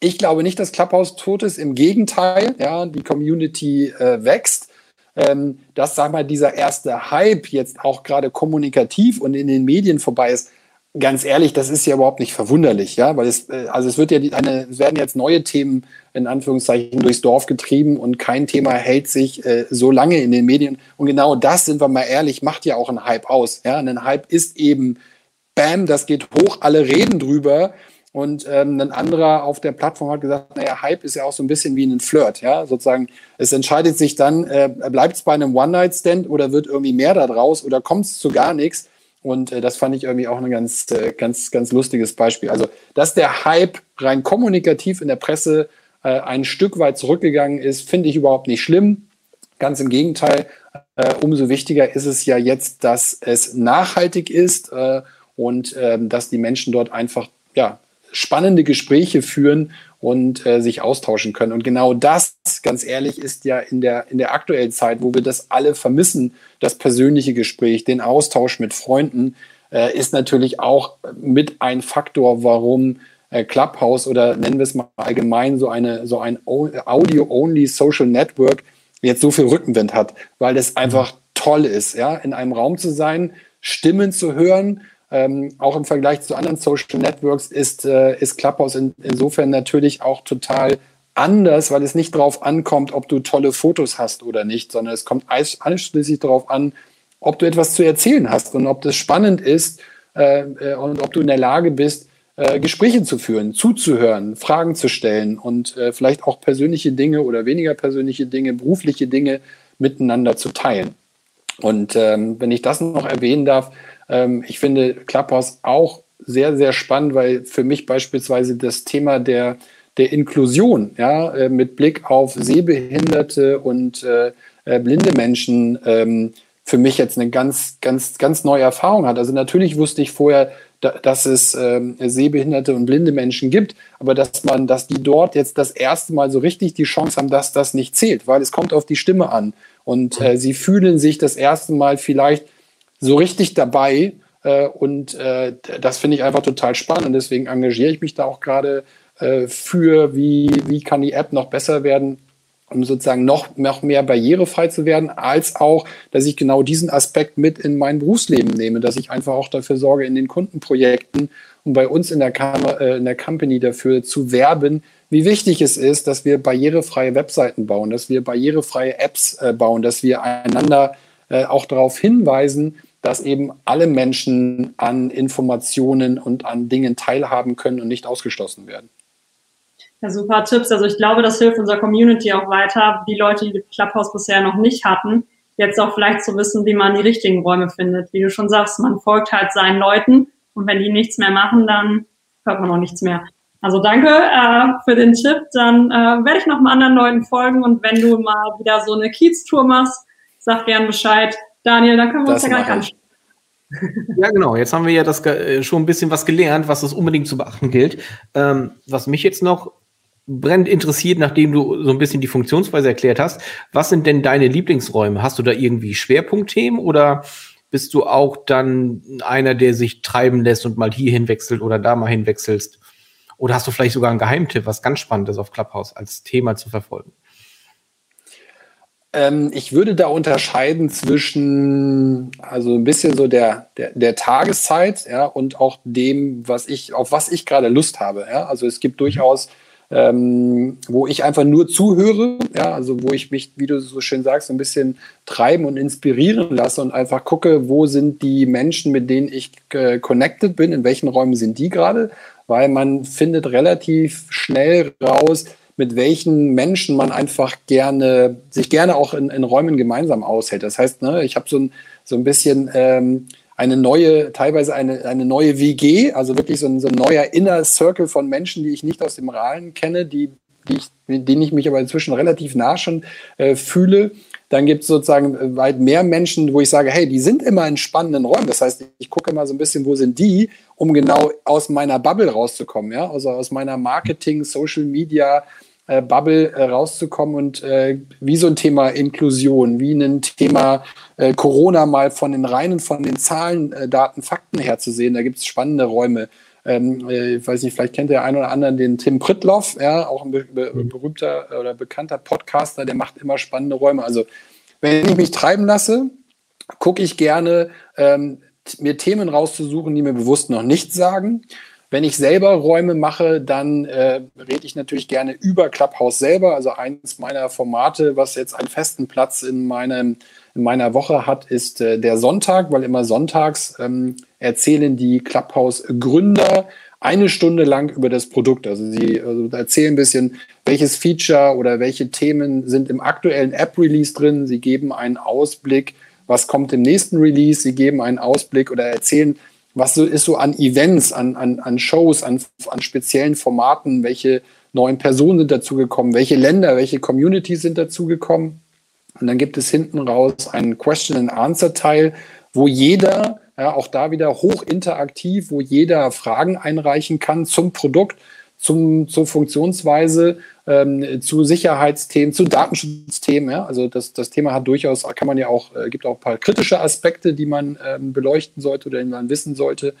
ich glaube nicht, dass Clubhouse tot ist. Im Gegenteil, ja, die Community äh, wächst. Ähm, dass, sag mal, dieser erste Hype jetzt auch gerade kommunikativ und in den Medien vorbei ist, ganz ehrlich, das ist ja überhaupt nicht verwunderlich, ja, weil es, äh, also es wird ja eine, es werden jetzt neue Themen in Anführungszeichen durchs Dorf getrieben und kein Thema hält sich äh, so lange in den Medien. Und genau das, sind wir mal ehrlich, macht ja auch einen Hype aus. Ja, ein Hype ist eben, bam, das geht hoch, alle reden drüber. Und ähm, ein anderer auf der Plattform hat gesagt, naja, Hype ist ja auch so ein bisschen wie ein Flirt, ja, sozusagen. Es entscheidet sich dann, äh, bleibt es bei einem One-Night-Stand oder wird irgendwie mehr da draus oder kommt es zu gar nichts? Und äh, das fand ich irgendwie auch ein ganz, äh, ganz, ganz lustiges Beispiel. Also, dass der Hype rein kommunikativ in der Presse äh, ein Stück weit zurückgegangen ist, finde ich überhaupt nicht schlimm. Ganz im Gegenteil, äh, umso wichtiger ist es ja jetzt, dass es nachhaltig ist äh, und ähm, dass die Menschen dort einfach ja, spannende Gespräche führen und äh, sich austauschen können. Und genau das, ganz ehrlich, ist ja in der, in der aktuellen Zeit, wo wir das alle vermissen, das persönliche Gespräch, den Austausch mit Freunden, äh, ist natürlich auch mit ein Faktor, warum äh, Clubhouse oder nennen wir es mal allgemein so eine so ein Audio-only Social Network jetzt so viel Rückenwind hat, weil es einfach toll ist, ja, in einem Raum zu sein, Stimmen zu hören, ähm, auch im Vergleich zu anderen Social Networks ist, äh, ist Clubhouse in, insofern natürlich auch total anders, weil es nicht darauf ankommt, ob du tolle Fotos hast oder nicht, sondern es kommt ausschließlich darauf an, ob du etwas zu erzählen hast und ob das spannend ist äh, äh, und ob du in der Lage bist, äh, Gespräche zu führen, zuzuhören, Fragen zu stellen und äh, vielleicht auch persönliche Dinge oder weniger persönliche Dinge, berufliche Dinge miteinander zu teilen. Und ähm, wenn ich das noch erwähnen darf, ähm, ich finde Clubhouse auch sehr, sehr spannend, weil für mich beispielsweise das Thema der, der Inklusion, ja, äh, mit Blick auf Sehbehinderte und äh, äh, blinde Menschen, ähm, für mich jetzt eine ganz, ganz, ganz neue Erfahrung hat. Also natürlich wusste ich vorher, da, dass es ähm, sehbehinderte und blinde Menschen gibt, aber dass man, dass die dort jetzt das erste Mal so richtig die Chance haben, dass das nicht zählt, weil es kommt auf die Stimme an und äh, sie fühlen sich das erste Mal vielleicht so richtig dabei. Äh, und äh, das finde ich einfach total spannend. Und deswegen engagiere ich mich da auch gerade äh, für, wie, wie kann die App noch besser werden, um sozusagen noch, noch mehr barrierefrei zu werden, als auch, dass ich genau diesen Aspekt mit in mein Berufsleben nehme, dass ich einfach auch dafür sorge, in den Kundenprojekten und bei uns in der, Kam äh, in der Company dafür zu werben, wie wichtig es ist, dass wir barrierefreie Webseiten bauen, dass wir barrierefreie Apps äh, bauen, dass wir einander äh, auch darauf hinweisen, dass eben alle Menschen an Informationen und an Dingen teilhaben können und nicht ausgeschlossen werden. Ja, super Tipps. Also ich glaube, das hilft unserer Community auch weiter, die Leute, die Clubhouse bisher noch nicht hatten, jetzt auch vielleicht zu wissen, wie man die richtigen Räume findet. Wie du schon sagst, man folgt halt seinen Leuten und wenn die nichts mehr machen, dann hört man auch nichts mehr. Also danke äh, für den Tipp. Dann äh, werde ich noch mal anderen Leuten folgen und wenn du mal wieder so eine Kiez-Tour machst, sag gern Bescheid. Daniel, dann können wir das uns ja gleich anschauen. Ja, genau. Jetzt haben wir ja das äh, schon ein bisschen was gelernt, was es unbedingt zu beachten gilt. Ähm, was mich jetzt noch brennend interessiert, nachdem du so ein bisschen die Funktionsweise erklärt hast, was sind denn deine Lieblingsräume? Hast du da irgendwie Schwerpunktthemen oder bist du auch dann einer, der sich treiben lässt und mal hier hinwechselt oder da mal hinwechselst? Oder hast du vielleicht sogar einen Geheimtipp, was ganz Spannendes auf Clubhouse als Thema zu verfolgen? Ähm, ich würde da unterscheiden zwischen, also ein bisschen so der, der, der Tageszeit, ja, und auch dem, was ich, auf was ich gerade Lust habe. Ja. Also es gibt durchaus ähm, wo ich einfach nur zuhöre, ja, also wo ich mich, wie du so schön sagst, ein bisschen treiben und inspirieren lasse und einfach gucke, wo sind die Menschen, mit denen ich äh, connected bin, in welchen Räumen sind die gerade, weil man findet relativ schnell raus, mit welchen Menschen man einfach gerne, sich gerne auch in, in Räumen gemeinsam aushält. Das heißt, ne, ich habe so ein, so ein bisschen ähm, eine neue, teilweise eine, eine neue WG, also wirklich so ein, so ein neuer Inner Circle von Menschen, die ich nicht aus dem Realen kenne, die, die ich, mit denen ich mich aber inzwischen relativ nah schon äh, fühle. Dann gibt es sozusagen weit mehr Menschen, wo ich sage, hey, die sind immer in spannenden Räumen. Das heißt, ich gucke immer so ein bisschen, wo sind die, um genau aus meiner Bubble rauszukommen, ja, also aus meiner Marketing, Social Media, äh, Bubble äh, rauszukommen und äh, wie so ein Thema Inklusion, wie ein Thema äh, Corona mal von den reinen, von den Zahlen, äh, Daten, Fakten herzusehen. Da gibt es spannende Räume. Ähm, äh, ich weiß nicht, vielleicht kennt der ein oder andere den Tim Pritloff, ja, auch ein be be mhm. berühmter oder bekannter Podcaster, der macht immer spannende Räume. Also wenn ich mich treiben lasse, gucke ich gerne, ähm, mir Themen rauszusuchen, die mir bewusst noch nichts sagen wenn ich selber Räume mache, dann äh, rede ich natürlich gerne über Clubhouse selber. Also eines meiner Formate, was jetzt einen festen Platz in, meinem, in meiner Woche hat, ist äh, der Sonntag, weil immer sonntags ähm, erzählen die Clubhouse-Gründer eine Stunde lang über das Produkt. Also sie also erzählen ein bisschen, welches Feature oder welche Themen sind im aktuellen App-Release drin. Sie geben einen Ausblick, was kommt im nächsten Release. Sie geben einen Ausblick oder erzählen, was so ist so an Events, an, an, an Shows, an, an speziellen Formaten, welche neuen Personen sind dazugekommen, welche Länder, welche Communities sind dazugekommen. Und dann gibt es hinten raus einen Question-and-Answer-Teil, wo jeder, ja, auch da wieder hoch interaktiv, wo jeder Fragen einreichen kann zum Produkt, zum, zur Funktionsweise, ähm, zu Sicherheitsthemen, zu Datenschutzthemen. Ja? Also das, das Thema hat durchaus, kann man ja auch, äh, gibt auch ein paar kritische Aspekte, die man ähm, beleuchten sollte oder die man wissen sollte.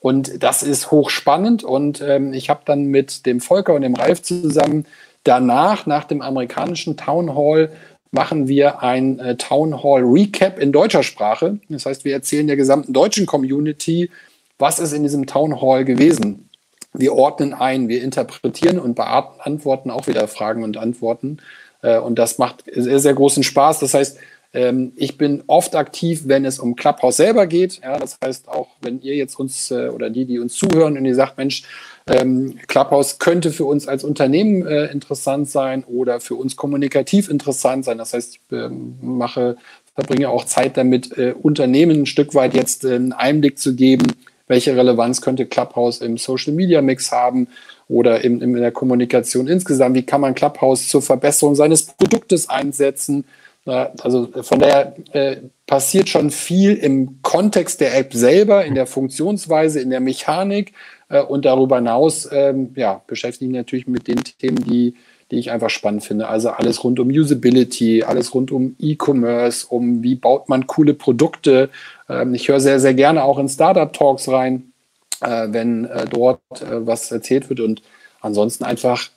Und das ist hochspannend. Und ähm, ich habe dann mit dem Volker und dem Ralf zusammen danach, nach dem amerikanischen Town Hall, machen wir ein äh, Town Hall Recap in deutscher Sprache. Das heißt, wir erzählen der gesamten deutschen Community, was ist in diesem Town Hall gewesen wir ordnen ein, wir interpretieren und beantworten auch wieder Fragen und Antworten. Äh, und das macht sehr, sehr großen Spaß. Das heißt, ähm, ich bin oft aktiv, wenn es um Clubhouse selber geht. Ja, das heißt, auch wenn ihr jetzt uns äh, oder die, die uns zuhören und ihr sagt, Mensch, ähm, Clubhouse könnte für uns als Unternehmen äh, interessant sein oder für uns kommunikativ interessant sein. Das heißt, ich ähm, mache, verbringe auch Zeit damit, Unternehmen ein Stück weit jetzt einen Einblick zu geben, welche Relevanz könnte Clubhouse im Social Media Mix haben oder in, in der Kommunikation insgesamt, wie kann man Clubhouse zur Verbesserung seines Produktes einsetzen. Also von daher äh, passiert schon viel im Kontext der App selber, in der Funktionsweise, in der Mechanik äh, und darüber hinaus ähm, ja, beschäftige ich mich natürlich mit den Themen, die, die ich einfach spannend finde. Also alles rund um Usability, alles rund um E-Commerce, um wie baut man coole Produkte, ähm, ich höre sehr, sehr gerne auch in Startup-Talks rein, äh, wenn äh, dort äh, was erzählt wird und ansonsten einfach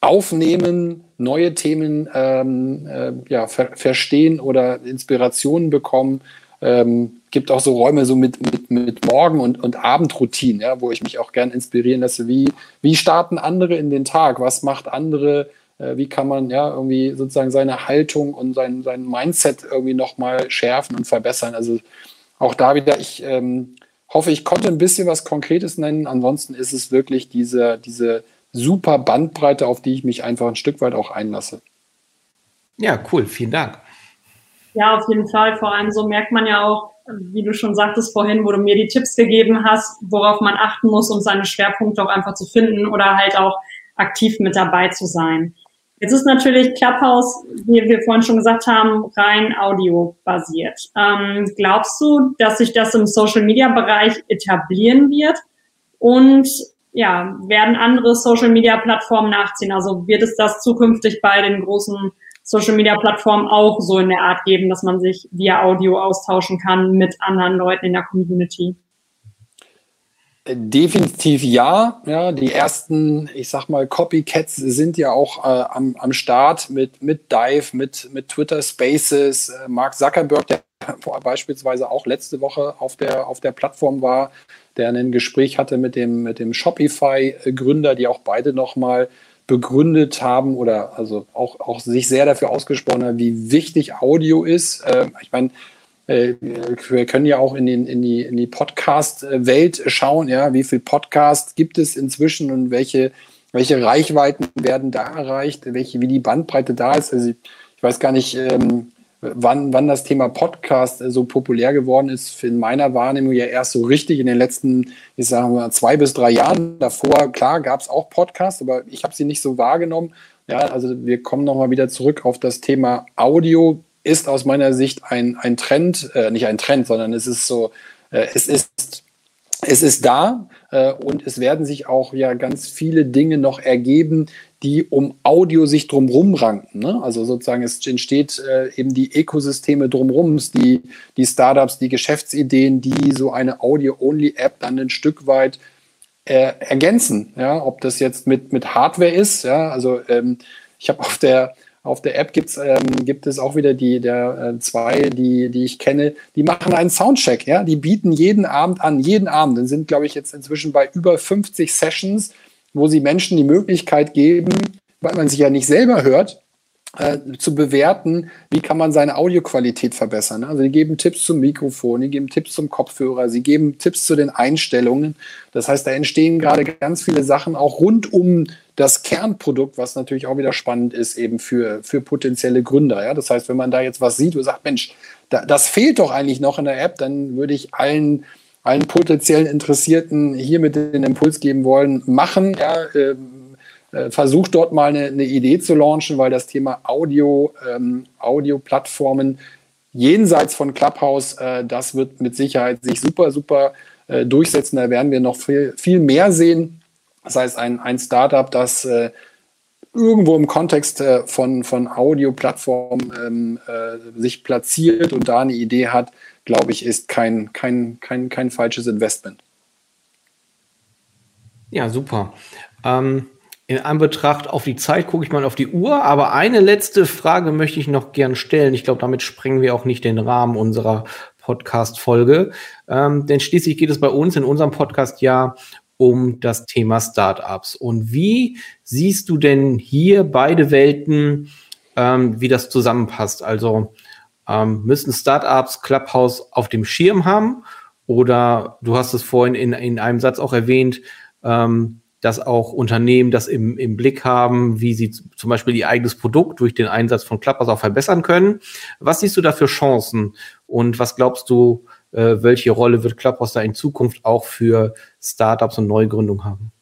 aufnehmen, neue Themen ähm, äh, ja, ver verstehen oder Inspirationen bekommen. Ähm, gibt auch so Räume so mit, mit, mit Morgen- und, und Abendroutinen, ja, wo ich mich auch gern inspirieren lasse. Wie, wie starten andere in den Tag? Was macht andere? Äh, wie kann man ja irgendwie sozusagen seine Haltung und sein, sein Mindset irgendwie nochmal schärfen und verbessern? Also auch da wieder, ich ähm, hoffe, ich konnte ein bisschen was Konkretes nennen. Ansonsten ist es wirklich diese, diese super Bandbreite, auf die ich mich einfach ein Stück weit auch einlasse. Ja, cool, vielen Dank. Ja, auf jeden Fall. Vor allem so merkt man ja auch, wie du schon sagtest vorhin, wo du mir die Tipps gegeben hast, worauf man achten muss, um seine Schwerpunkte auch einfach zu finden oder halt auch aktiv mit dabei zu sein. Jetzt ist natürlich Clubhouse, wie wir vorhin schon gesagt haben, rein audiobasiert. Ähm, glaubst du, dass sich das im Social-Media-Bereich etablieren wird? Und ja, werden andere Social-Media-Plattformen nachziehen? Also wird es das zukünftig bei den großen Social-Media-Plattformen auch so in der Art geben, dass man sich via Audio austauschen kann mit anderen Leuten in der Community? Definitiv ja. Ja, die ersten, ich sag mal, Copycats sind ja auch äh, am, am Start mit, mit Dive, mit, mit Twitter Spaces. Äh, Mark Zuckerberg, der beispielsweise auch letzte Woche auf der, auf der Plattform war, der ein Gespräch hatte mit dem, mit dem Shopify-Gründer, die auch beide nochmal begründet haben oder also auch, auch sich sehr dafür ausgesprochen haben, wie wichtig Audio ist. Äh, ich meine, äh, wir können ja auch in, den, in die, in die Podcast-Welt schauen, ja, wie viel Podcasts gibt es inzwischen und welche, welche Reichweiten werden da erreicht, welche, wie die Bandbreite da ist. Also ich, ich weiß gar nicht, ähm, wann, wann das Thema Podcast so populär geworden ist. In meiner Wahrnehmung ja erst so richtig in den letzten, ich sage mal, zwei bis drei Jahren. Davor, klar, gab es auch Podcasts, aber ich habe sie nicht so wahrgenommen. Ja, also wir kommen nochmal wieder zurück auf das Thema Audio ist aus meiner Sicht ein, ein Trend, äh, nicht ein Trend, sondern es ist so, äh, es ist, es ist da äh, und es werden sich auch ja ganz viele Dinge noch ergeben, die um Audio sich drumherum ranken. Ne? Also sozusagen es entsteht äh, eben die Ökosysteme drumherum, die, die Startups, die Geschäftsideen, die so eine Audio-Only-App dann ein Stück weit äh, ergänzen. Ja? Ob das jetzt mit, mit Hardware ist, ja, also ähm, ich habe auf der auf der App gibt's, ähm, gibt es auch wieder die der äh, zwei, die, die ich kenne, die machen einen Soundcheck, ja. Die bieten jeden Abend an, jeden Abend. Dann sind, glaube ich, jetzt inzwischen bei über 50 Sessions, wo sie Menschen die Möglichkeit geben, weil man sich ja nicht selber hört, äh, zu bewerten, wie kann man seine Audioqualität verbessern. Also die geben Tipps zum Mikrofon, die geben Tipps zum Kopfhörer, sie geben Tipps zu den Einstellungen. Das heißt, da entstehen gerade ganz viele Sachen auch rund um das Kernprodukt, was natürlich auch wieder spannend ist, eben für, für potenzielle Gründer. Ja? Das heißt, wenn man da jetzt was sieht und sagt, Mensch, da, das fehlt doch eigentlich noch in der App, dann würde ich allen, allen potenziellen Interessierten hier mit den Impuls geben wollen, machen. Ja, äh, äh, versucht dort mal eine, eine, Idee zu launchen, weil das Thema Audio, ähm, Audio-Plattformen jenseits von Clubhouse, äh, das wird mit Sicherheit sich super, super äh, durchsetzen. Da werden wir noch viel, viel mehr sehen. Das heißt, ein, ein Startup, das äh, irgendwo im Kontext äh, von, von Audio-Plattformen ähm, äh, sich platziert und da eine Idee hat, glaube ich, ist kein, kein, kein, kein falsches Investment. Ja, super. Ähm, in Anbetracht auf die Zeit gucke ich mal auf die Uhr, aber eine letzte Frage möchte ich noch gern stellen. Ich glaube, damit sprengen wir auch nicht den Rahmen unserer Podcast-Folge. Ähm, denn schließlich geht es bei uns in unserem Podcast ja um das Thema Startups. Und wie siehst du denn hier beide Welten, ähm, wie das zusammenpasst? Also ähm, müssen Startups Clubhouse auf dem Schirm haben? Oder du hast es vorhin in, in einem Satz auch erwähnt, ähm, dass auch Unternehmen das im, im Blick haben, wie sie zum Beispiel ihr eigenes Produkt durch den Einsatz von Clubhouse auch verbessern können. Was siehst du da für Chancen und was glaubst du, äh, welche Rolle wird Clubhouse da in Zukunft auch für Startups und Neugründungen haben?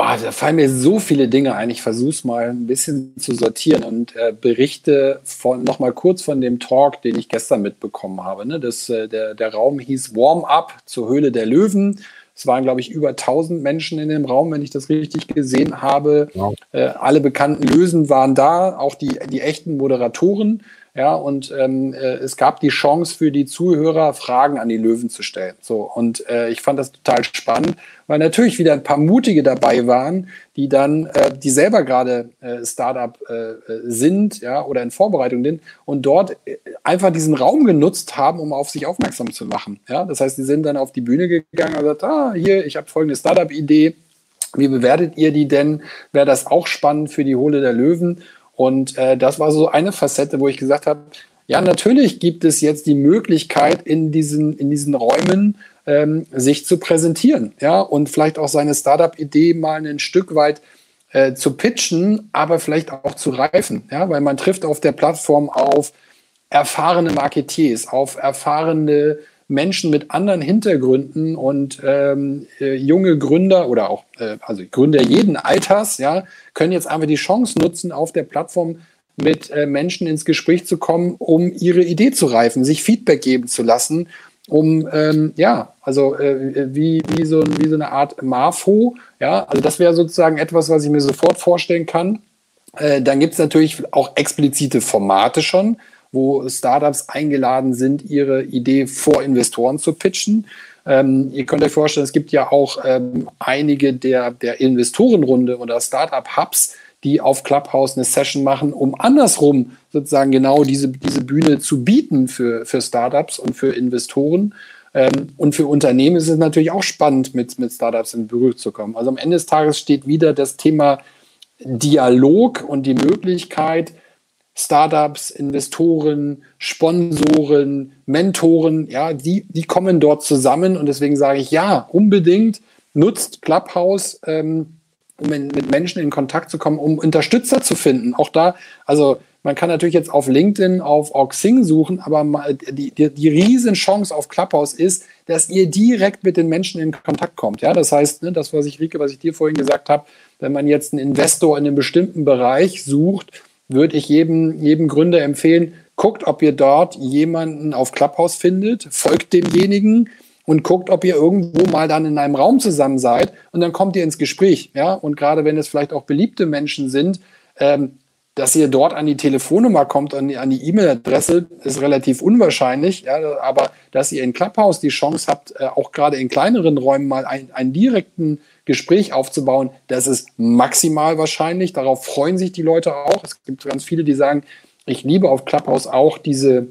Oh, da fallen mir so viele Dinge ein. Ich versuche es mal ein bisschen zu sortieren und äh, berichte von, noch mal kurz von dem Talk, den ich gestern mitbekommen habe. Ne? Das, äh, der, der Raum hieß Warm-up zur Höhle der Löwen. Es waren, glaube ich, über 1000 Menschen in dem Raum, wenn ich das richtig gesehen habe. Wow. Äh, alle bekannten Lösen waren da, auch die, die echten Moderatoren. Ja, und ähm, äh, es gab die Chance für die Zuhörer, Fragen an die Löwen zu stellen. So, und äh, ich fand das total spannend, weil natürlich wieder ein paar Mutige dabei waren, die dann, äh, die selber gerade äh, Startup äh, sind, ja, oder in Vorbereitung sind und dort äh, einfach diesen Raum genutzt haben, um auf sich aufmerksam zu machen. Ja, das heißt, die sind dann auf die Bühne gegangen und gesagt, ah, hier, ich habe folgende Startup-Idee. Wie bewertet ihr die denn? Wäre das auch spannend für die Hohle der Löwen? Und äh, das war so eine Facette, wo ich gesagt habe, ja, natürlich gibt es jetzt die Möglichkeit, in diesen, in diesen Räumen ähm, sich zu präsentieren, ja, und vielleicht auch seine Startup-Idee mal ein Stück weit äh, zu pitchen, aber vielleicht auch zu reifen, ja, weil man trifft auf der Plattform auf erfahrene Marketiers, auf erfahrene Menschen mit anderen Hintergründen und ähm, äh, junge Gründer oder auch äh, also Gründer jeden Alters, ja, können jetzt einfach die Chance nutzen, auf der Plattform mit äh, Menschen ins Gespräch zu kommen, um ihre Idee zu reifen, sich Feedback geben zu lassen, um ähm, ja, also äh, wie, wie, so, wie so eine Art Marfo, ja, also das wäre sozusagen etwas, was ich mir sofort vorstellen kann. Äh, dann gibt es natürlich auch explizite Formate schon wo Startups eingeladen sind, ihre Idee vor Investoren zu pitchen. Ähm, ihr könnt euch vorstellen, es gibt ja auch ähm, einige der, der Investorenrunde oder Startup-Hubs, die auf Clubhouse eine Session machen, um andersrum sozusagen genau diese, diese Bühne zu bieten für, für Startups und für Investoren. Ähm, und für Unternehmen ist es natürlich auch spannend, mit, mit Startups in Berührung zu kommen. Also am Ende des Tages steht wieder das Thema Dialog und die Möglichkeit, Startups, Investoren, Sponsoren, Mentoren, ja, die, die kommen dort zusammen und deswegen sage ich ja, unbedingt nutzt Clubhouse, ähm, um in, mit Menschen in Kontakt zu kommen, um Unterstützer zu finden. Auch da, also man kann natürlich jetzt auf LinkedIn, auf Oxing suchen, aber die, die, die Riesenchance auf Clubhouse ist, dass ihr direkt mit den Menschen in Kontakt kommt. Ja, das heißt, ne, das, was ich, Rike, was ich dir vorhin gesagt habe, wenn man jetzt einen Investor in einem bestimmten Bereich sucht, würde ich jedem, jedem Gründer empfehlen, guckt, ob ihr dort jemanden auf Clubhouse findet, folgt demjenigen und guckt, ob ihr irgendwo mal dann in einem Raum zusammen seid und dann kommt ihr ins Gespräch. Ja, und gerade wenn es vielleicht auch beliebte Menschen sind, ähm, dass ihr dort an die Telefonnummer kommt, an die, an die E-Mail-Adresse, ist relativ unwahrscheinlich. Ja, aber dass ihr in Clubhouse die Chance habt, äh, auch gerade in kleineren Räumen mal ein, einen direkten Gespräch aufzubauen, das ist maximal wahrscheinlich. Darauf freuen sich die Leute auch. Es gibt ganz viele, die sagen, ich liebe auf Clubhouse auch diese,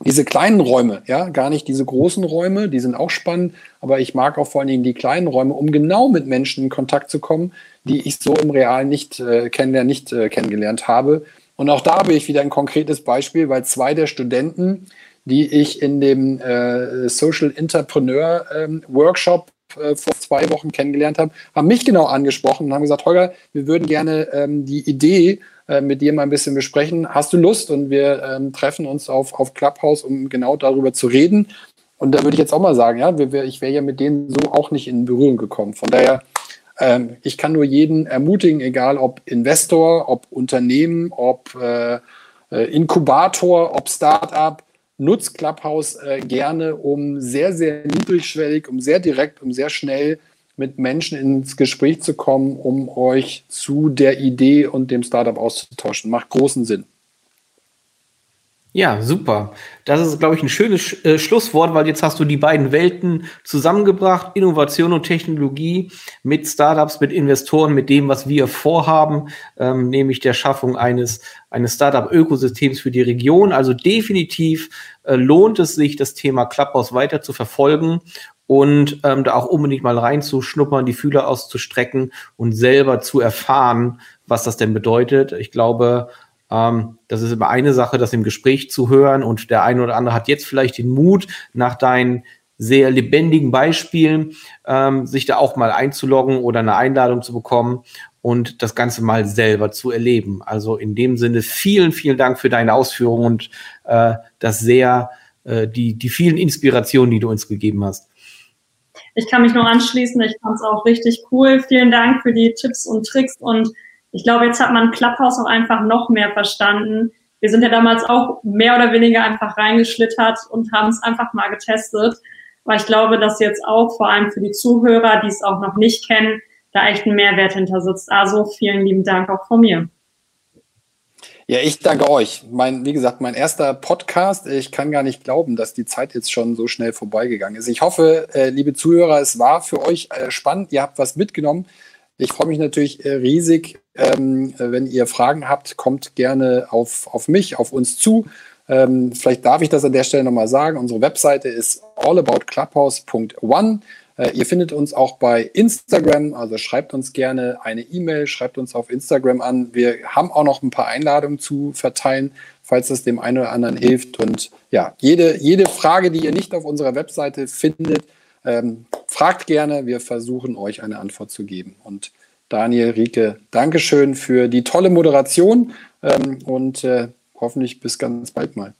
diese kleinen Räume, ja, gar nicht diese großen Räume, die sind auch spannend, aber ich mag auch vor allen Dingen die kleinen Räume, um genau mit Menschen in Kontakt zu kommen, die ich so im Real nicht äh, kennenlernen, nicht äh, kennengelernt habe. Und auch da habe ich wieder ein konkretes Beispiel, weil zwei der Studenten, die ich in dem äh, Social Entrepreneur ähm, Workshop äh, vor zwei Wochen kennengelernt habe, haben mich genau angesprochen und haben gesagt, Holger, wir würden gerne ähm, die Idee äh, mit dir mal ein bisschen besprechen. Hast du Lust? Und wir ähm, treffen uns auf, auf Clubhouse, um genau darüber zu reden. Und da würde ich jetzt auch mal sagen, ja, wir, wir, ich wäre ja mit denen so auch nicht in Berührung gekommen. Von daher ähm, ich kann nur jeden ermutigen, egal ob Investor, ob Unternehmen, ob äh, äh, Inkubator, ob Startup, nutzt Clubhouse äh, gerne, um sehr, sehr niedrigschwellig, um sehr direkt, um sehr schnell mit Menschen ins Gespräch zu kommen, um euch zu der Idee und dem Startup auszutauschen. Macht großen Sinn. Ja, super. Das ist, glaube ich, ein schönes äh, Schlusswort, weil jetzt hast du die beiden Welten zusammengebracht, Innovation und Technologie mit Startups, mit Investoren, mit dem, was wir vorhaben, ähm, nämlich der Schaffung eines, eines Startup-Ökosystems für die Region. Also definitiv äh, lohnt es sich, das Thema Clubhouse weiter zu verfolgen und ähm, da auch unbedingt mal reinzuschnuppern, die Fühler auszustrecken und selber zu erfahren, was das denn bedeutet. Ich glaube, ähm, das ist immer eine Sache, das im Gespräch zu hören und der eine oder andere hat jetzt vielleicht den Mut, nach deinen sehr lebendigen Beispielen, ähm, sich da auch mal einzuloggen oder eine Einladung zu bekommen und das Ganze mal selber zu erleben. Also in dem Sinne vielen, vielen Dank für deine Ausführungen und äh, das sehr, äh, die, die vielen Inspirationen, die du uns gegeben hast. Ich kann mich nur anschließen. Ich fand es auch richtig cool. Vielen Dank für die Tipps und Tricks und ich glaube, jetzt hat man Clubhouse auch einfach noch mehr verstanden. Wir sind ja damals auch mehr oder weniger einfach reingeschlittert und haben es einfach mal getestet. Aber ich glaube, dass jetzt auch vor allem für die Zuhörer, die es auch noch nicht kennen, da echt ein Mehrwert hinter sitzt. Also vielen lieben Dank auch von mir. Ja, ich danke euch. Mein, wie gesagt, mein erster Podcast. Ich kann gar nicht glauben, dass die Zeit jetzt schon so schnell vorbeigegangen ist. Ich hoffe, äh, liebe Zuhörer, es war für euch äh, spannend. Ihr habt was mitgenommen. Ich freue mich natürlich äh, riesig, ähm, wenn ihr Fragen habt, kommt gerne auf, auf mich, auf uns zu. Ähm, vielleicht darf ich das an der Stelle nochmal sagen. Unsere Webseite ist allaboutclubhouse.one. Äh, ihr findet uns auch bei Instagram, also schreibt uns gerne eine E-Mail, schreibt uns auf Instagram an. Wir haben auch noch ein paar Einladungen zu verteilen, falls das dem einen oder anderen hilft. Und ja, jede, jede Frage, die ihr nicht auf unserer Webseite findet, ähm, fragt gerne, wir versuchen euch eine Antwort zu geben. Und Daniel, Rike, Dankeschön für die tolle Moderation ähm, und äh, hoffentlich bis ganz bald mal.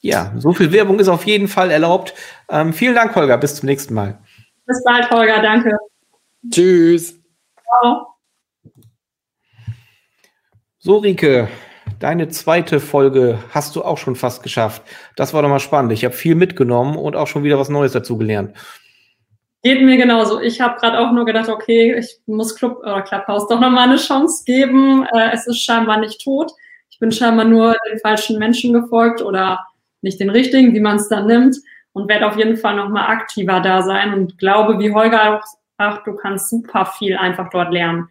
Ja, so viel Werbung ist auf jeden Fall erlaubt. Ähm, vielen Dank, Holger. Bis zum nächsten Mal. Bis bald, Holger. Danke. Tschüss. Ciao. So, Rike, deine zweite Folge hast du auch schon fast geschafft. Das war doch mal spannend. Ich habe viel mitgenommen und auch schon wieder was Neues dazu gelernt. Geht mir genauso. Ich habe gerade auch nur gedacht, okay, ich muss Club oder Clubhouse doch nochmal eine Chance geben. Äh, es ist scheinbar nicht tot. Ich bin scheinbar nur den falschen Menschen gefolgt oder nicht den richtigen, wie man es dann nimmt. Und werde auf jeden Fall nochmal aktiver da sein und glaube, wie Holger auch, ach, du kannst super viel einfach dort lernen.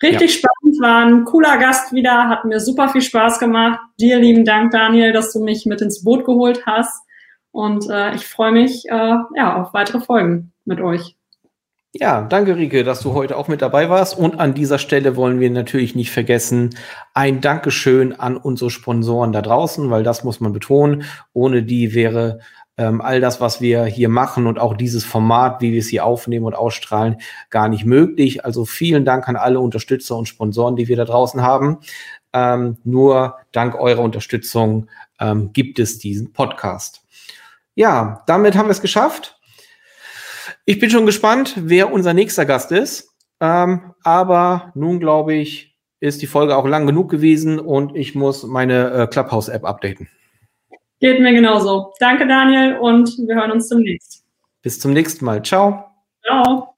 Richtig ja. spannend, war ein cooler Gast wieder, hat mir super viel Spaß gemacht. Dir lieben Dank, Daniel, dass du mich mit ins Boot geholt hast. Und äh, ich freue mich äh, ja, auf weitere Folgen mit euch. Ja, danke, Rike, dass du heute auch mit dabei warst. Und an dieser Stelle wollen wir natürlich nicht vergessen, ein Dankeschön an unsere Sponsoren da draußen, weil das muss man betonen. Ohne die wäre ähm, all das, was wir hier machen und auch dieses Format, wie wir es hier aufnehmen und ausstrahlen, gar nicht möglich. Also vielen Dank an alle Unterstützer und Sponsoren, die wir da draußen haben. Ähm, nur dank eurer Unterstützung ähm, gibt es diesen Podcast. Ja, damit haben wir es geschafft. Ich bin schon gespannt, wer unser nächster Gast ist. Ähm, aber nun glaube ich, ist die Folge auch lang genug gewesen und ich muss meine äh, Clubhouse-App updaten. Geht mir genauso. Danke, Daniel, und wir hören uns demnächst. Bis zum nächsten Mal. Ciao. Ciao.